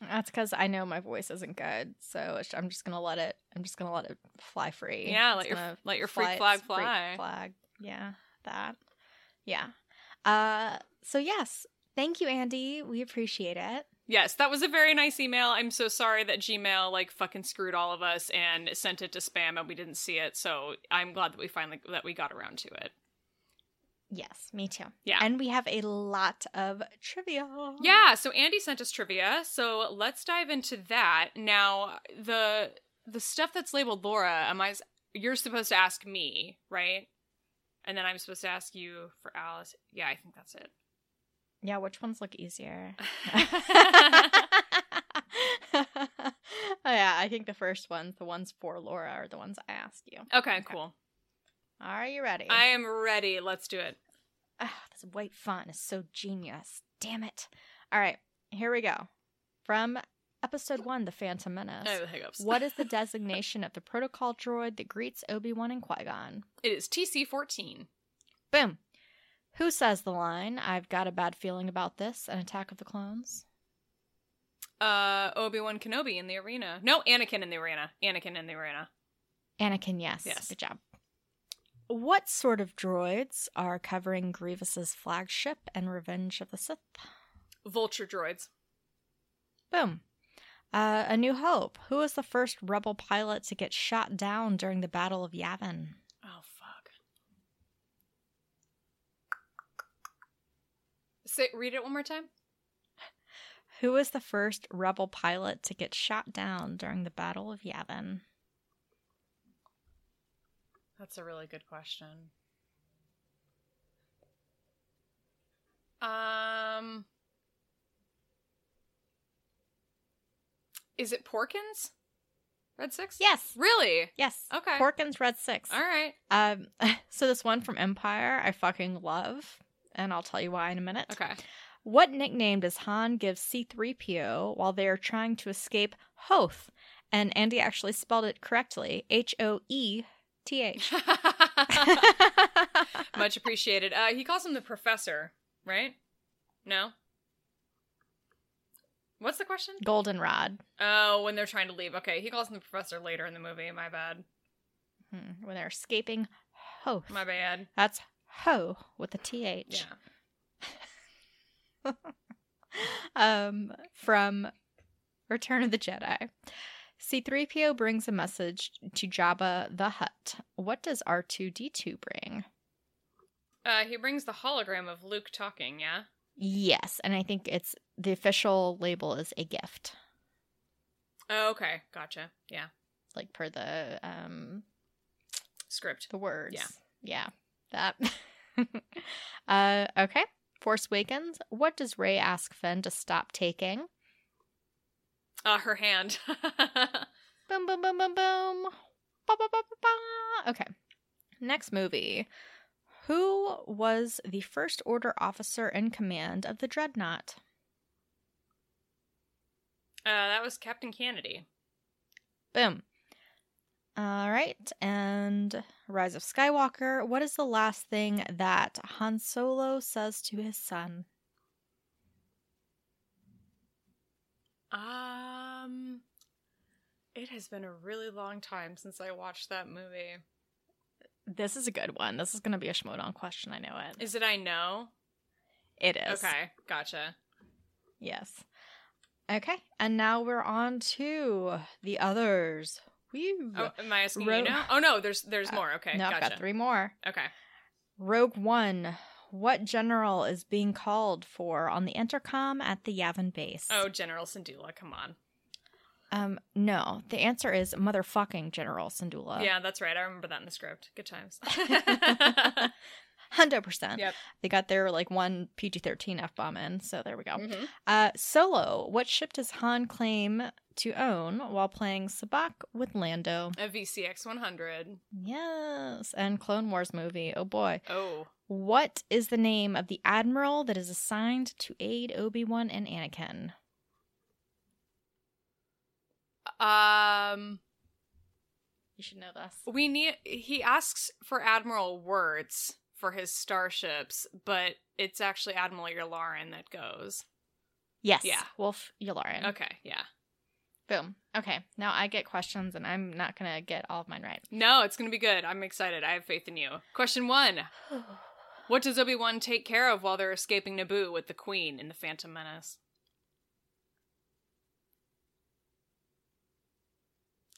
Speaker 2: That's because I know my voice isn't good, so I'm just gonna let it. I'm just gonna let it fly free.
Speaker 3: yeah,
Speaker 2: It's
Speaker 3: let your let your freak
Speaker 2: fly
Speaker 3: flag
Speaker 2: its freak
Speaker 3: fly.
Speaker 2: Flag. Yeah, that. Yeah. Uh. So yes, thank you, Andi. We appreciate it.
Speaker 3: Yes, that was a very nice email. I'm so sorry that Gmail like fucking screwed all of us and sent it to spam and we didn't see it. So I'm glad that we finally that we got around to it.
Speaker 2: Yes, me too.
Speaker 3: Yeah.
Speaker 2: And we have a lot of trivia.
Speaker 3: Yeah, so Andi sent us trivia. So let's dive into that. Now, the the stuff that's labeled Laura, am I you're supposed to ask me, right? And then I'm supposed to ask you for Alice. Yeah, I think that's it.
Speaker 2: Yeah. Which ones look easier? oh yeah, I think the first ones, the ones for Laura, are the ones I asked you.
Speaker 3: okay, cool.
Speaker 2: Are you ready?
Speaker 3: I am ready. Let's do it.
Speaker 2: Ah, this white font is so genius. Damn it. All right, here we go. From episode one, The Phantom Menace.
Speaker 3: Oh, the hiccups.
Speaker 2: What is the designation of the protocol droid that greets Obi Wan and Qui Gon?
Speaker 3: It is TC14.
Speaker 2: Boom. Who says the line, I've got a bad feeling about this, an attack of the clones?
Speaker 3: Uh, Obi Wan Kenobi in the arena. No, Anakin in the arena. Anakin in the arena.
Speaker 2: Anakin, yes.
Speaker 3: Yes.
Speaker 2: Good job. What sort of droids are covering Grievous's flagship and Revenge of the Sith?
Speaker 3: Vulture droids.
Speaker 2: Boom. Uh, a New Hope. Who was the first rebel pilot to get shot down during the Battle of Yavin?
Speaker 3: Oh fuck. Say, read it one more time.
Speaker 2: Who was the first rebel pilot to get shot down during the Battle of Yavin?
Speaker 3: That's a really good question. Um, is it Porkins? Red Six?
Speaker 2: Yes.
Speaker 3: Really?
Speaker 2: Yes.
Speaker 3: Okay.
Speaker 2: Porkins Red Six.
Speaker 3: All right.
Speaker 2: Um, so this one from Empire, I fucking love, and I'll tell you why in a minute.
Speaker 3: Okay.
Speaker 2: What nickname does Han give C3PO while they are trying to escape Hoth? And Andi actually spelled it correctly H O E T H.
Speaker 3: Much appreciated. Uh, he calls him the professor, right? No. What's the question?
Speaker 2: Goldenrod.
Speaker 3: Oh, when they're trying to leave. Okay, he calls him the professor later in the movie. My bad.
Speaker 2: Hmm, When they're escaping Hoth.
Speaker 3: My bad.
Speaker 2: That's Ho with a TH.
Speaker 3: Yeah.
Speaker 2: um, from Return of the Jedi. C3PO brings a message to Jabba the Hutt. What does R2D2 bring?
Speaker 3: Uh, he brings the hologram of Luke talking. Yeah.
Speaker 2: Yes, and I think it's the official label is a gift,
Speaker 3: Oh, okay. Gotcha. Yeah.
Speaker 2: like per the um
Speaker 3: Script.
Speaker 2: the words.
Speaker 3: Yeah.
Speaker 2: Yeah. That. uh okay. Force Awakens. What does Rey ask Finn to stop taking?
Speaker 3: Uh, her hand.
Speaker 2: Boom, boom, boom, boom, boom. Ba, ba, ba, ba. Okay. Next movie. Who was the first order officer in command of the dreadnought?
Speaker 3: uh, that was Captain Canady.
Speaker 2: Boom. All right. And Rise of Skywalker. What is the last thing that Han Solo says to his son?
Speaker 3: Um, it has been a really long time since I watched that movie.
Speaker 2: This is a good one. This is going to be a Schmoedown question. I know it.
Speaker 3: Is it I know?
Speaker 2: It is.
Speaker 3: Okay, gotcha.
Speaker 2: Yes. Okay. And now we're on to the others. Woo.
Speaker 3: Oh, am I asking
Speaker 2: Ro-
Speaker 3: you now? Oh no, there's there's
Speaker 2: Uh,
Speaker 3: more. Okay,
Speaker 2: no, I've got three more.
Speaker 3: Okay.
Speaker 2: Rogue One. What general is being called for on the intercom at the Yavin base?
Speaker 3: Oh, General Syndulla, come on.
Speaker 2: Um, no. The answer is motherfucking General Syndulla.
Speaker 3: yeah, that's right. I remember that in the script. Good times.
Speaker 2: Hundred percent.
Speaker 3: Yep.
Speaker 2: They got their like one PG thirteen F bomb in, so there we go.
Speaker 3: Mhm.
Speaker 2: Uh Solo, what ship does Han claim to own while playing Sabacc with Lando?
Speaker 3: A VCX 100.
Speaker 2: Yes. And Clone Wars movie. Oh boy.
Speaker 3: Oh.
Speaker 2: What is the name of the admiral that is assigned to aid Obi-Wan and Anakin?
Speaker 3: Um,
Speaker 2: You should know this.
Speaker 3: we need. He asks for Admiral Wirtz for his starships, but it's actually Admiral Yularen that goes.
Speaker 2: Yes.
Speaker 3: Yeah.
Speaker 2: Wolf Yularen.
Speaker 3: Okay, yeah.
Speaker 2: Boom. Okay. Now I get questions and I'm not going to get all of mine right.
Speaker 3: No, it's gonna be good. I'm excited. I have faith in you. Question one: What does Obi Wan take care of while they're escaping Naboo with the Queen in the Phantom Menace?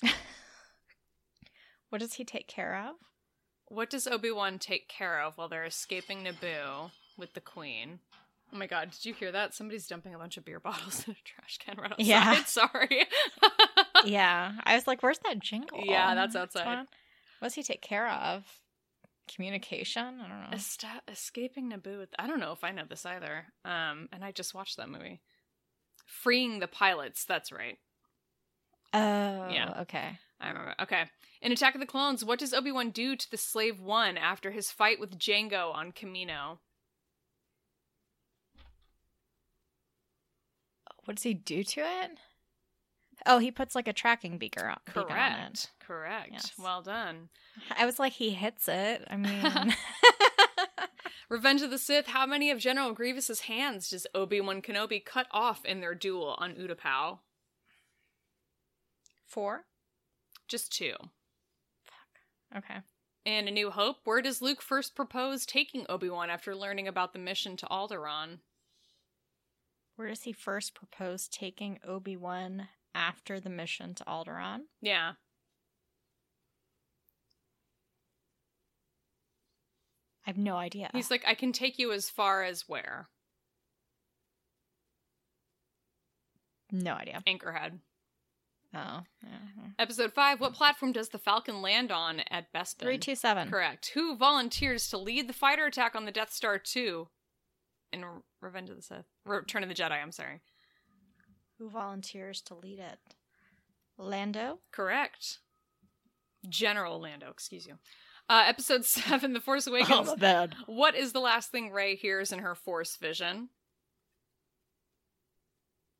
Speaker 2: what does he take care of?
Speaker 3: What does Obi Wan take care of while they're escaping Naboo with the Queen? Oh my god, did you hear that? Somebody's dumping a bunch of beer bottles in a trash can right outside.
Speaker 2: Yeah.
Speaker 3: Sorry.
Speaker 2: yeah. I was like, where's that jingle?
Speaker 3: Yeah, that's outside.
Speaker 2: What does he take care of? Communication? I don't know.
Speaker 3: Esta- escaping Naboo with I don't know if I know this either. Um, and I just watched that movie. Freeing the pilots, that's right.
Speaker 2: Oh,
Speaker 3: Yeah.
Speaker 2: okay.
Speaker 3: I remember. Okay. In Attack of the Clones, what does Obi-Wan do to the Slave One after his fight with Django on Kamino?
Speaker 2: What does he do to it? Oh, he puts like a tracking beaker on, beacon on it.
Speaker 3: Correct. Correct.
Speaker 2: Yes.
Speaker 3: Well done.
Speaker 2: I was like, he hits it. I mean,
Speaker 3: Revenge of the Sith, how many of General Grievous's hands does Obi-Wan Kenobi cut off in their duel on Utapau?
Speaker 2: four.
Speaker 3: Just two.
Speaker 2: Okay.
Speaker 3: In A New Hope, where does Luke first propose taking Obi-Wan after learning about the mission to Alderaan?
Speaker 2: Where does he first propose taking Obi Wan after the mission to Alderaan?
Speaker 3: Yeah.
Speaker 2: I have no idea.
Speaker 3: He's like, I can take you as far as where?
Speaker 2: no idea.
Speaker 3: Anchorhead.
Speaker 2: Oh, yeah.
Speaker 3: Episode 5, what platform does the Falcon land on at Bespin?
Speaker 2: three two seven.
Speaker 3: Correct. Who volunteers to lead the fighter attack on the Death Star 2 in Revenge of the Sith? Return of the Jedi, I'm sorry.
Speaker 2: Who volunteers to lead it? Lando.
Speaker 3: Correct. General Lando, excuse you. Uh, episode 7, The Force Awakens.
Speaker 2: bad.
Speaker 3: What is the last thing Rey hears in her Force vision?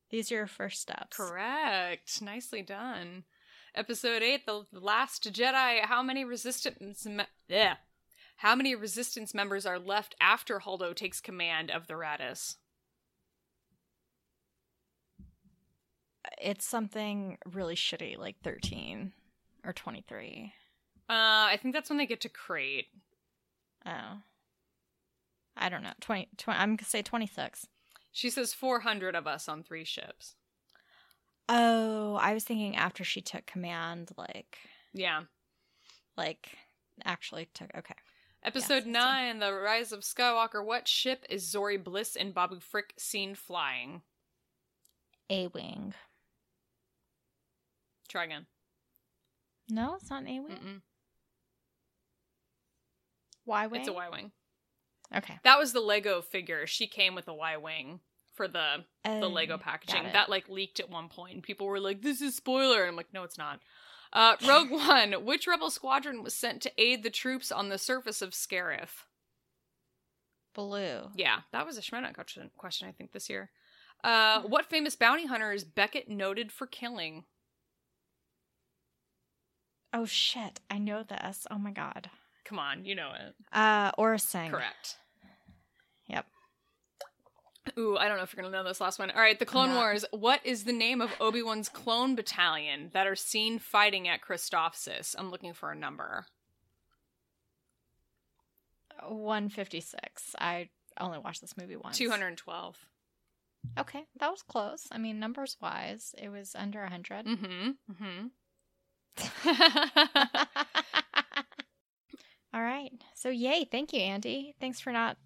Speaker 2: These are your first steps.
Speaker 3: Correct. Nicely done. Episode 8, The Last Jedi. How many resistance me- yeah. How many resistance members are left after Holdo takes command of the Raddus?
Speaker 2: It's something really shitty, like thirteen or twenty three.
Speaker 3: Uh, I think that's when they get to Crait.
Speaker 2: Oh. I don't know. 20, 20 I'm gonna say twenty six.
Speaker 3: She says 400 of us on three ships.
Speaker 2: Oh, I was thinking after she took command, like
Speaker 3: Yeah.
Speaker 2: like actually took okay.
Speaker 3: Episode
Speaker 2: Yes,
Speaker 3: 9, The Rise of Skywalker. What ship is Zorii Bliss and Babu Frick seen flying?
Speaker 2: A wing.
Speaker 3: Try again.
Speaker 2: No, it's not an A wing. Y wing.
Speaker 3: It's a Y Wing.
Speaker 2: Okay.
Speaker 3: That was the Lego figure. She came with a Y Wing for the the Lego packaging. That like leaked at one point, and people were like, "This is spoiler." And I'm like, "No, it's not." Uh, Rogue One. Which rebel squadron was sent to aid the troops on the surface of Scarif?
Speaker 2: Blue.
Speaker 3: Yeah, that was a Shmena question, question I think this year. Uh, what famous bounty hunter is Beckett noted for killing?
Speaker 2: Oh shit! I know this. Oh my god.
Speaker 3: Come on, you know it.
Speaker 2: Uh, Aurra Sing.
Speaker 3: Correct.
Speaker 2: Yep.
Speaker 3: Ooh, I don't know if you're gonna know this last one. All right, the Clone
Speaker 2: not.
Speaker 3: Wars. What is the name of Obi Wan's clone battalion that are seen fighting at Christophsis? I'm looking for a number.
Speaker 2: One fifty six. I only watched this movie once.
Speaker 3: Two hundred twelve.
Speaker 2: Okay, that was close. I mean, numbers wise, it was under a hundred.
Speaker 3: Mm-hmm. Mm-hmm.
Speaker 2: All right. So yay! Thank you, Andi. Thanks for not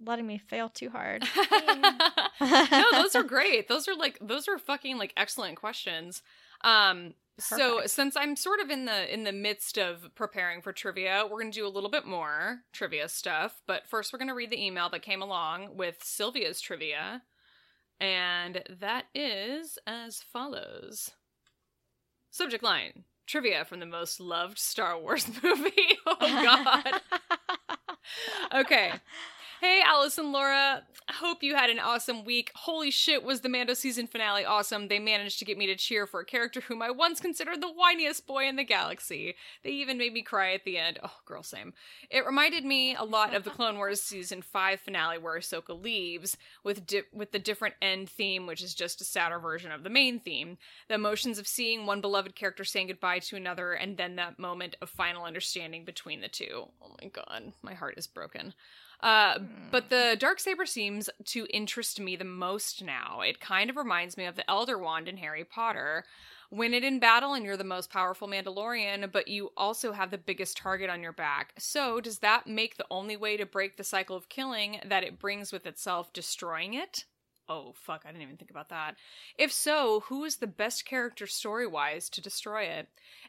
Speaker 2: letting me fail too hard.
Speaker 3: no, those are great. Those are like those are fucking like excellent questions. Um so since I'm sort of in the in the midst of preparing for trivia, we're going to do a little bit more trivia stuff, but first we're going to read the email that came along with Sylvia's trivia. And that is as follows. Subject line: Trivia from the most loved Star Wars movie. oh god. Okay. Hey, Alice and Laura. Hope you had an awesome week. Holy shit, was the Mando season finale awesome. They managed to get me to cheer for a character whom I once considered the whiniest boy in the galaxy. They even made me cry at the end. Oh, girl, same. It reminded me a lot of the Clone Wars season 5 finale where Ahsoka leaves, with, di- with the different end theme, which is just a sadder version of the main theme. The emotions of seeing one beloved character saying goodbye to another, and then that moment of final understanding between the two. Oh my god, my heart is broken. Uh, but the dark saber seems to interest me the most now. It kind of reminds me of the Elder Wand in Harry Potter. Win it in battle, and you're the most powerful Mandalorian, but you also have the biggest target on your back. So, does that make the only way to break the cycle of killing that it brings with itself destroying it? Oh, fuck, I didn't even think about that. If so, who is the best character story wise to destroy it?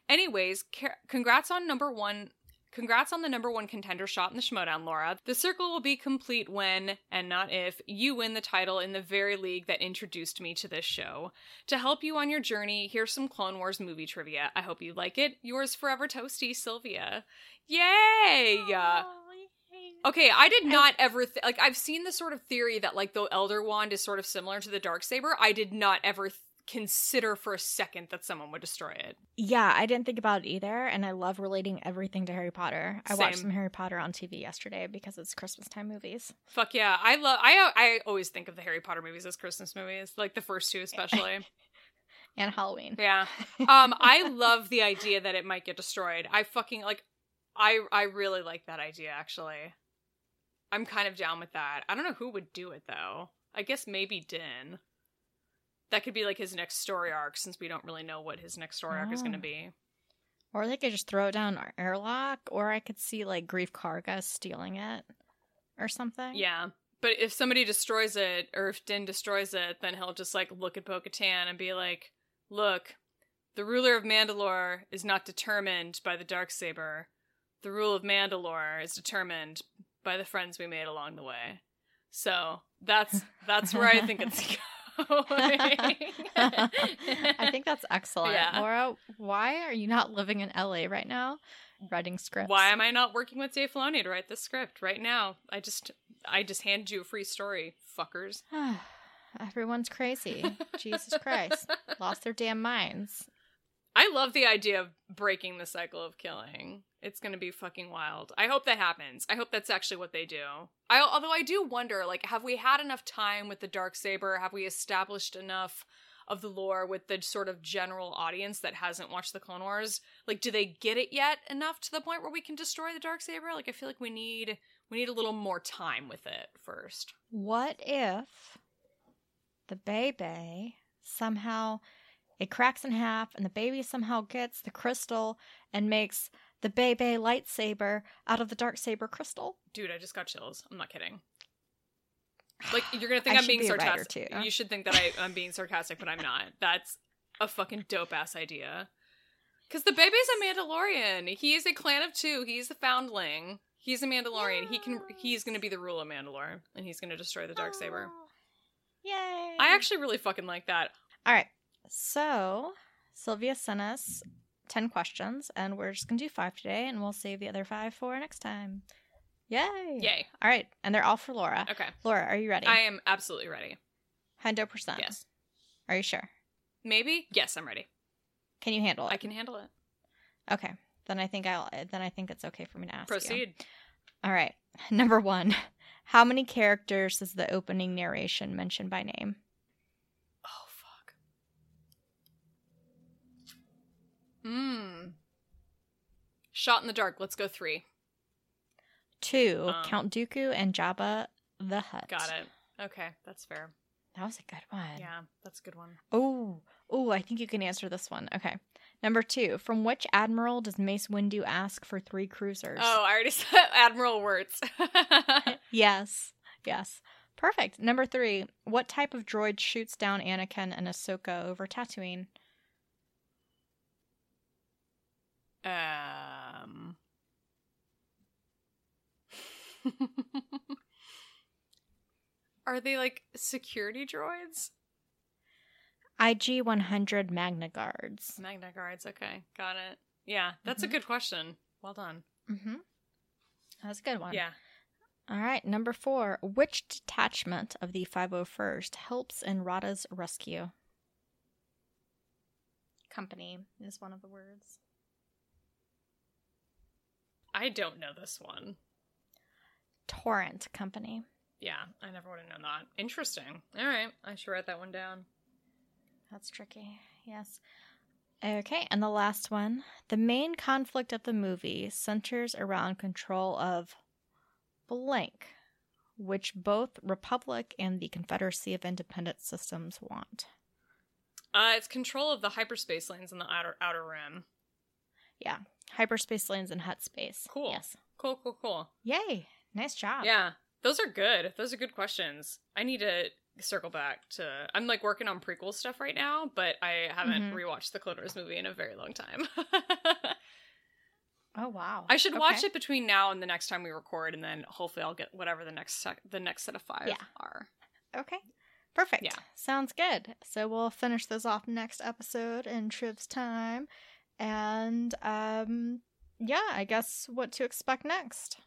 Speaker 3: Anyways, ca- congrats on number one Congrats on the number one contender shot in the Schmoedown, Laura. The circle will be complete when, and not if, you win the title in the very league that introduced me to this show. To help you on your journey, here's some Clone Wars movie trivia. I hope you like it. Yours forever toasty, Sylvia. Yay! Okay, I did not ever th- like. I've seen the sort of theory that like the Elder Wand is sort of similar to the dark saber. I did not ever consider for a second that someone would destroy it.
Speaker 2: Yeah, I didn't think about it either, and I love relating everything to Harry Potter. I watched some Harry Potter on TV yesterday because it's Christmas time movies.
Speaker 3: Fuck yeah, I love. I I always think of the Harry Potter movies as Christmas movies, like the first two especially.
Speaker 2: And Halloween.
Speaker 3: yeah. Um, I love the idea that it might get destroyed. I fucking like. I I really like that idea actually. I'm kind of down with that. I don't know who would do it though. I guess maybe Din. That could be like his next story arc, since we don't really know what his next story arc is going to
Speaker 2: Oh.
Speaker 3: be.
Speaker 2: Or they could just throw it down our airlock, or I could see like Greef Karga stealing it or something.
Speaker 3: Yeah. But if somebody destroys it, or if Din destroys it, then he'll just like look at Bo Katan and be like, Look, the ruler of Mandalore is not determined by the dark saber. The rule of Mandalore is determined by the friends we made along the way. So that's that's where I think it's going.
Speaker 2: I think that's excellent.
Speaker 3: Yeah.
Speaker 2: Laura, why are you not living in LA right now? Writing scripts.
Speaker 3: Why am I not working with Dave Filoni to write this script right now? I just I just handed you a free story, fuckers.
Speaker 2: Everyone's crazy. Jesus Christ. Lost their damn minds.
Speaker 3: I love the idea of breaking the cycle of killing. It's going to be fucking wild. I hope that happens. I hope that's actually what they do. I although I do wonder like have we had enough time with the dark saber? Have we established enough of the lore with the sort of general audience that hasn't watched the Clone Wars? Like do they get it yet enough to the point where we can destroy the dark saber? Like I feel like we need we need a little more time with it first.
Speaker 2: What if the baby somehow it cracks in half and the baby somehow gets the crystal and makes the baby lightsaber out of the dark saber crystal?
Speaker 3: Dude, I just got chills. I'm not kidding. Like you're gonna think I'm being
Speaker 2: be
Speaker 3: sarcastic.
Speaker 2: too.
Speaker 3: You should think that I, I'm being sarcastic, but I'm not. That's a fucking dope ass idea. Because the baby's a Mandalorian. He is a clan of two. He's the foundling. He's a Mandalorian. He can. He's gonna be the ruler of Mandalore, and he's gonna destroy the dark saber.
Speaker 2: Oh, Yay!
Speaker 3: I actually really fucking like that.
Speaker 2: All right. So Sylvia sent us 10 questions, and we're just going to do five today, and we'll save the other five for next time. Yay!
Speaker 3: Yay.
Speaker 2: All right. And they're all for Laura.
Speaker 3: Okay.
Speaker 2: Laura, are you ready?
Speaker 3: I am absolutely ready.
Speaker 2: 100%.
Speaker 3: Yes.
Speaker 2: Are you sure?
Speaker 3: Maybe? Yes, I'm ready.
Speaker 2: Can you handle it?
Speaker 3: I can handle it.
Speaker 2: Okay. Then I think I'll then I think it's okay for me to ask you.
Speaker 3: Proceed.
Speaker 2: All right. Number 1. How many characters is the opening narration mentioned by name?
Speaker 3: Oh fuck. Mmm. Shot in the dark. Let's go three.
Speaker 2: 2.
Speaker 3: Um.
Speaker 2: Count Dooku and Jabba the Hutt.
Speaker 3: Got it. Okay, that's fair.
Speaker 2: That was a good one.
Speaker 3: Yeah, that's a good one.
Speaker 2: Oh, oh, I think you can answer this one. Okay. Number two, from which admiral does Mace Windu ask for three cruisers?
Speaker 3: Oh, I already said Admiral Wirtz.
Speaker 2: yes, yes. Perfect. Number three, what type of droid shoots down Anakin and Ahsoka over Tatooine?
Speaker 3: Um. Are they like security droids?
Speaker 2: IG 100 Magna Guards.
Speaker 3: Magna guards. Okay, got it. Yeah, that's a
Speaker 2: Mhm.
Speaker 3: good question. Well done.
Speaker 2: Mm-hmm. That's a good one.
Speaker 3: Yeah.
Speaker 2: All right. Number four, which detachment of the 501st helps in Rotta's rescue? Company is one of the words.
Speaker 3: I don't know this one.
Speaker 2: Torrent Company.
Speaker 3: Yeah, I never would have known that. Interesting. All right, I should write that one down.
Speaker 2: That's tricky. Yes. Okay, and the last one. The main conflict of the movie centers around control of blank, which both Republic and the Confederacy of Independent Systems want.
Speaker 3: Uh, it's control of the hyperspace lanes in the outer outer rim.
Speaker 2: Yeah, hyperspace lanes and Hutt space.
Speaker 3: Cool.
Speaker 2: Yes.
Speaker 3: Cool, cool, cool.
Speaker 2: Yay! Nice job.
Speaker 3: Yeah, those are good. Those are good questions. I need to circle back to. I'm like working on prequel stuff right now, but I haven't
Speaker 2: Mhm.
Speaker 3: rewatched the Clone Wars movie in a very long time.
Speaker 2: Oh wow.
Speaker 3: I should watch it between now and the next time we record, and then hopefully I'll get whatever the next sec- the next set of five
Speaker 2: Yeah.
Speaker 3: are.
Speaker 2: Okay. Perfect.
Speaker 3: Yeah.
Speaker 2: Sounds good. So we'll finish those off next episode in Triv's time. And um yeah, I guess what to expect next.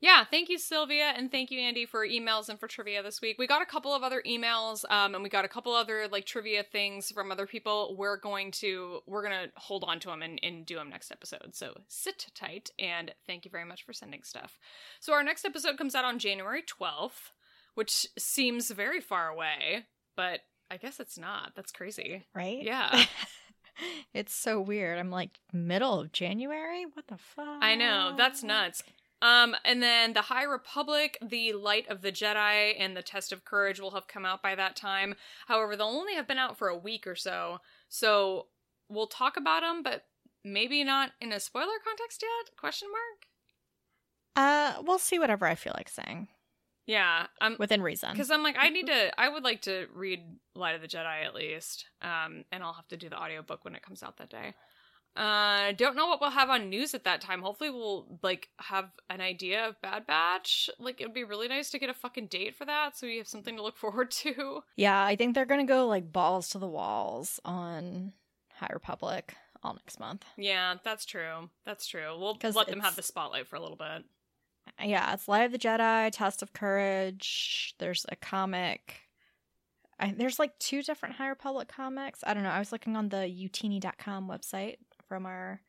Speaker 3: Yeah, thank you, Sylvia, and thank you, Andi, for emails and for trivia this week. We got a couple of other emails, um, and we got a couple other like trivia things from other people. We're going to we're gonna hold on to them and, and do them next episode. So sit tight, and thank you very much for sending stuff. So our next episode comes out on January twelfth, which seems very far away, but I guess it's not. That's crazy.
Speaker 2: Right?
Speaker 3: Yeah.
Speaker 2: it's so weird. I'm like middle of January? What the fuck?
Speaker 3: I know, that's nuts. Um, and then the High Republic, the Light of the Jedi, and the Test of Courage will have come out by that time. However, they'll only have been out for a week or so, so we'll talk about them, but maybe not in a spoiler context yet? Question mark.
Speaker 2: Uh we'll see whatever I feel like saying.
Speaker 3: Yeah, I'm
Speaker 2: Within reason.
Speaker 3: because I'm like I need to. I would like to read Light of the Jedi at least, um, and I'll have to do the audiobook when it comes out that day. Uh, don't know what we'll have on news at that time. Hopefully, we'll like have an idea of Bad Batch. Like, it would be really nice to get a fucking date for that, so we have something to look forward to.
Speaker 2: Yeah, I think they're gonna go like balls to the walls on High Republic all next month.
Speaker 3: Yeah, that's true. That's true. We'll let them have the spotlight for a little bit.
Speaker 2: Yeah, it's Light of the Jedi, Test of Courage. There's a comic. I, there's like two different High Republic comics. I don't know. I was looking on the utini.com website from our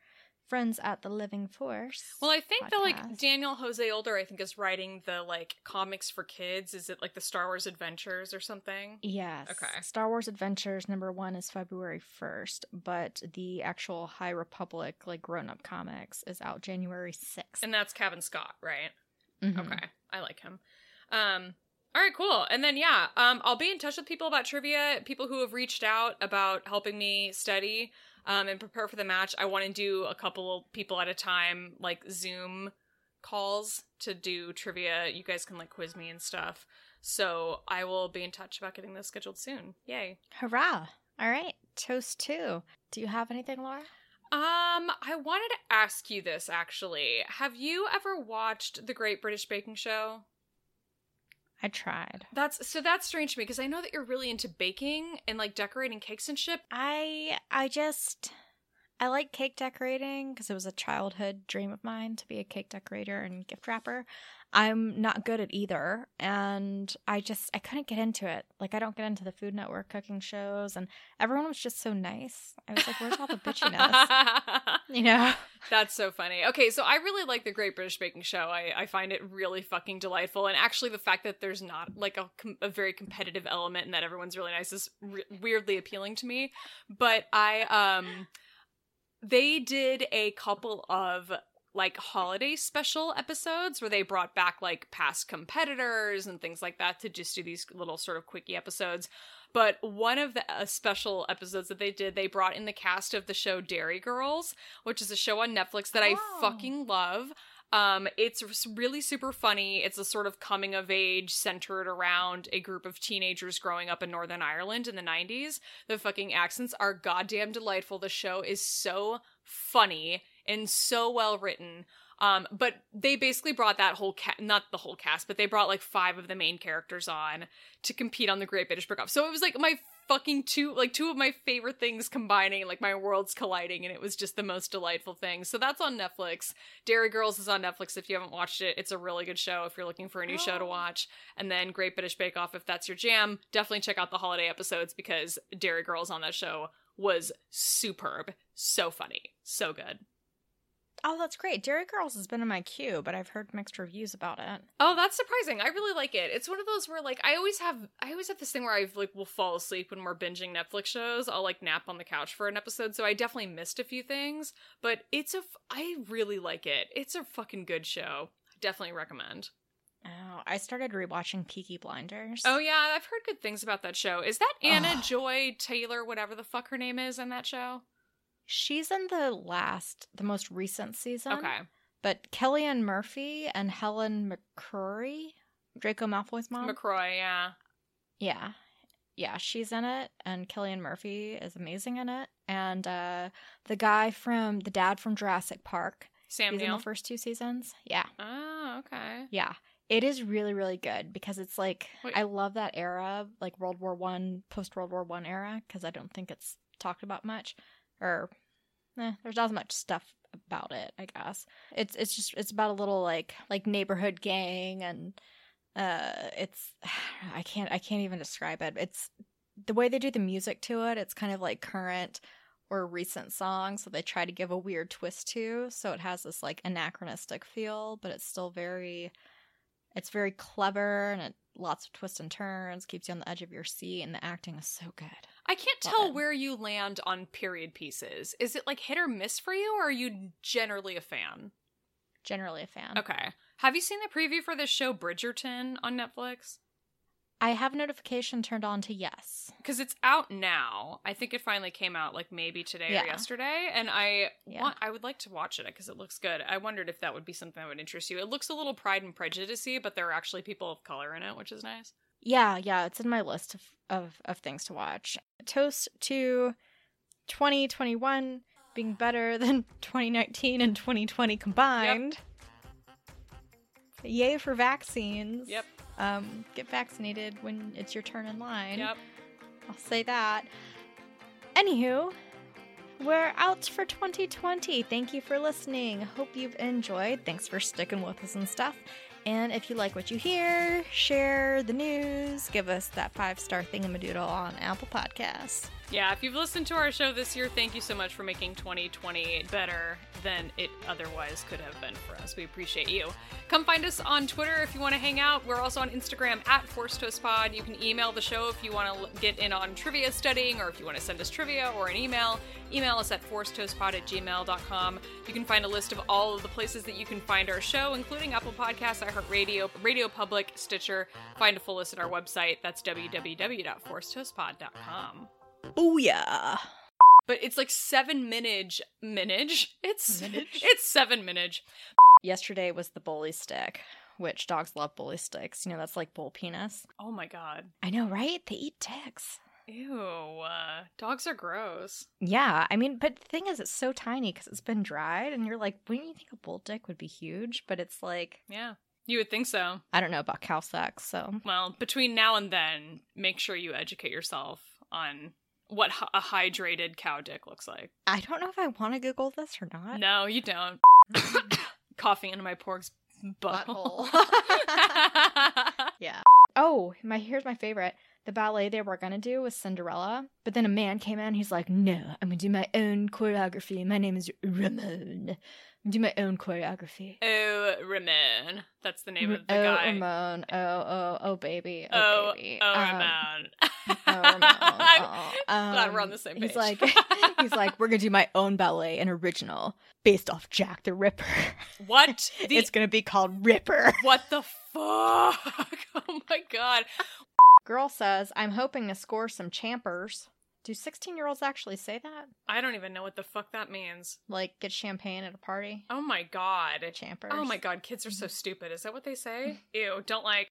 Speaker 2: friends at the Living Force.
Speaker 3: Well, I think that like. Daniel Jose Older, I think, is writing the like comics for kids. Is it like the Star Wars Adventures or something?
Speaker 2: Yes.
Speaker 3: Okay.
Speaker 2: Star Wars Adventures number one is February 1st, but the actual High Republic, like grown up comics, is out January 6th.
Speaker 3: And that's Cavan Scott, right?
Speaker 2: Mhm.
Speaker 3: Okay, I like him. Um, all right, cool. And then yeah, um, I'll be in touch with people about trivia. People who have reached out about helping me study um, and prepare for the match. I want to do a couple of people at a time, like Zoom calls to do trivia. You guys can like quiz me and stuff. So I will be in touch about getting this scheduled soon. Yay.
Speaker 2: Hurrah. All right. Toast two. Do you have anything, Laura?
Speaker 3: Um, I wanted to ask you this actually. Have you ever watched The Great British Baking Show?
Speaker 2: I tried.
Speaker 3: That's so that's strange to me because I know that you're really into baking and like decorating cakes and shit.
Speaker 2: I I just I like cake decorating because it was a childhood dream of mine to be a cake decorator and gift wrapper. I'm not good at either, and I just I couldn't get into it. Like I don't get into the Food Network cooking shows, and everyone was just so nice. I was like, "Where's all the bitchiness?" you know.
Speaker 3: That's so funny. Okay, so I really like the Great British Baking Show. I, I find it really fucking delightful, and actually, the fact that there's not like a, com- a very competitive element and that everyone's really nice is re- weirdly appealing to me. But I um, they did a couple of like holiday special episodes where they brought back like past competitors and things like that to just do these little sort of quickie episodes. But one of the uh, special episodes that they did, they brought in the cast of the show Derry Girls, which is a show on Netflix that
Speaker 2: Oh.
Speaker 3: I fucking love. Um, it's really super funny. It's a sort of coming of age centered around a group of teenagers growing up in Northern Ireland in the 90s. The fucking accents are goddamn delightful. The show is so funny and so well written. Um, but they basically brought that whole cast, not the whole cast, but they brought like five of the main characters on to compete on the Great British Bake Off. So it was like my fucking two, like two of my favorite things combining, like my worlds colliding, and it was just the most delightful thing. So that's on Netflix. Derry Girls is on Netflix if you haven't watched it. It's a really good show if you're looking for a new show to
Speaker 2: Oh.
Speaker 3: watch. And then Great British Bake Off if that's your jam. Definitely check out the holiday episodes because Derry Girls on that show was superb. So funny. So good.
Speaker 2: Oh, that's great. Derry Girls has been in my queue, but I've heard mixed reviews about it.
Speaker 3: Oh, that's surprising. I really like it. It's one of those where like I always have I always have this thing where I like will fall asleep when we're binging Netflix shows. I'll like nap on the couch for an episode, so I definitely missed a few things, but it's a f- I really like it. It's a fucking good show. Definitely recommend.
Speaker 2: Oh, I started rewatching Peaky Blinders.
Speaker 3: Oh yeah, I've heard good things about that show. Is that Anna
Speaker 2: Ugh.
Speaker 3: Joy Taylor, whatever the fuck her name is in that show?
Speaker 2: She's in the last, the most recent season.
Speaker 3: Okay.
Speaker 2: But Cillian Murphy and Helen McCrory, Draco Malfoy's mom.
Speaker 3: McCroy, yeah.
Speaker 2: yeah. Yeah, she's in it, and Cillian Murphy is amazing in it. And uh, the guy from, the dad from Jurassic Park,
Speaker 3: Sam
Speaker 2: he's in the first two seasons. Yeah.
Speaker 3: Oh, okay.
Speaker 2: Yeah. It is really, really good because it's like
Speaker 3: Wait.
Speaker 2: I love that era, like World War One, post World War One era, because I don't think it's talked about much, or eh, there's not as much stuff about it. I guess it's it's just it's about a little like like neighborhood gang, and uh, it's I can't I can't even describe it. It's the way they do the music to it. It's kind of like current or recent songs that they try to give a weird twist to, so it has this like anachronistic feel, but it's still very it's very clever and it lots of twists and turns, keeps you on the edge of your seat, and the acting is so good.
Speaker 3: I can't tell where you land on period pieces. Is it like hit or miss for you, or are you generally a fan?
Speaker 2: Generally a fan.
Speaker 3: Okay. Have you seen the preview for this show Bridgerton on Netflix?
Speaker 2: I have notification turned on to yes.
Speaker 3: Because it's out now. I think it finally came out like maybe today
Speaker 2: Yeah.
Speaker 3: or yesterday, and I
Speaker 2: Yeah.
Speaker 3: want I would like to watch it because it looks good. I wondered if that would be something that would interest you. It looks a little Pride and Prejudicey, but there are actually people of color in it, which is nice.
Speaker 2: Yeah, yeah, it's in my list of, of, of things to watch. Toast to 2021 being better than 2019 and 2020 combined. Yay for vaccines.
Speaker 3: Yep.
Speaker 2: Um, get vaccinated when it's your turn in line.
Speaker 3: Yep.
Speaker 2: I'll say that. Anywho, we're out for 2020. Thank you for listening. Hope you've enjoyed. Thanks for sticking with us and stuff. And if you like what you hear, share the news, give us that five star thingamadoodle on Apple Podcasts.
Speaker 3: Yeah, if you've listened to our show this year, thank you so much for making 2020 better than it otherwise could have been for us. We appreciate you. Come find us on Twitter if you want to hang out. We're also on Instagram at Force Toast Pod. You can email the show if you want to get in on trivia studying or if you want to send us trivia or an email. Email us at forcetoastpod at gmail.com. You can find a list of all of the places that you can find our show, including Apple Podcasts, iHeartRadio, Radio Public, Stitcher. Find a full list at our website. That's www.forcetoastpod.com
Speaker 2: Booyah!
Speaker 3: but it's like seven minage minage. It's
Speaker 2: Minage?
Speaker 3: it's seven minage.
Speaker 2: Yesterday was the bully stick, which dogs love bully sticks. You know, that's like bull penis.
Speaker 3: Oh my god.
Speaker 2: I know, right? They eat ticks.
Speaker 3: Ew. Uh, dogs are gross.
Speaker 2: Yeah, I mean, but the thing is, it's so tiny because it's been dried, and you're like, wouldn't you think a bull dick would be huge? But it's like,
Speaker 3: Yeah. You would think so.
Speaker 2: I don't know about cow sex, so
Speaker 3: Well, between now and then, make sure you educate yourself on what a hydrated cow dick looks like.
Speaker 2: I don't know if I want to Google this or not.
Speaker 3: No, you don't. Coughing into my pork's butthole.
Speaker 2: yeah. Oh, my here's my favorite. The ballet they were gonna do was Cinderella, but then a man came in. He's like, "No, I'm gonna do my own choreography. My name is Ramon. Do my own choreography."
Speaker 3: oh, Ramon. That's the name of the
Speaker 2: oh,
Speaker 3: guy.
Speaker 2: Ramon. Oh, oh, oh, baby. Oh,
Speaker 3: Oh,
Speaker 2: baby.
Speaker 3: oh,
Speaker 2: Um,
Speaker 3: Ramon.
Speaker 2: oh, Ramon.
Speaker 3: I'm
Speaker 2: Oh,
Speaker 3: glad we're on
Speaker 2: um,
Speaker 3: the same page.
Speaker 2: He's like, he's like, we're gonna do my own ballet, an original based off Jack the Ripper.
Speaker 3: what? The,
Speaker 2: it's gonna be called Ripper.
Speaker 3: what the fuck? Oh my god.
Speaker 2: Girl says, I'm hoping to score some champers. Do 16 year olds actually say that?
Speaker 3: I don't even know what the fuck that means.
Speaker 2: Like, get champagne at a party?
Speaker 3: Oh my god.
Speaker 2: Champers?
Speaker 3: Oh my god, kids are so stupid. Is that what they say? Ew, don't like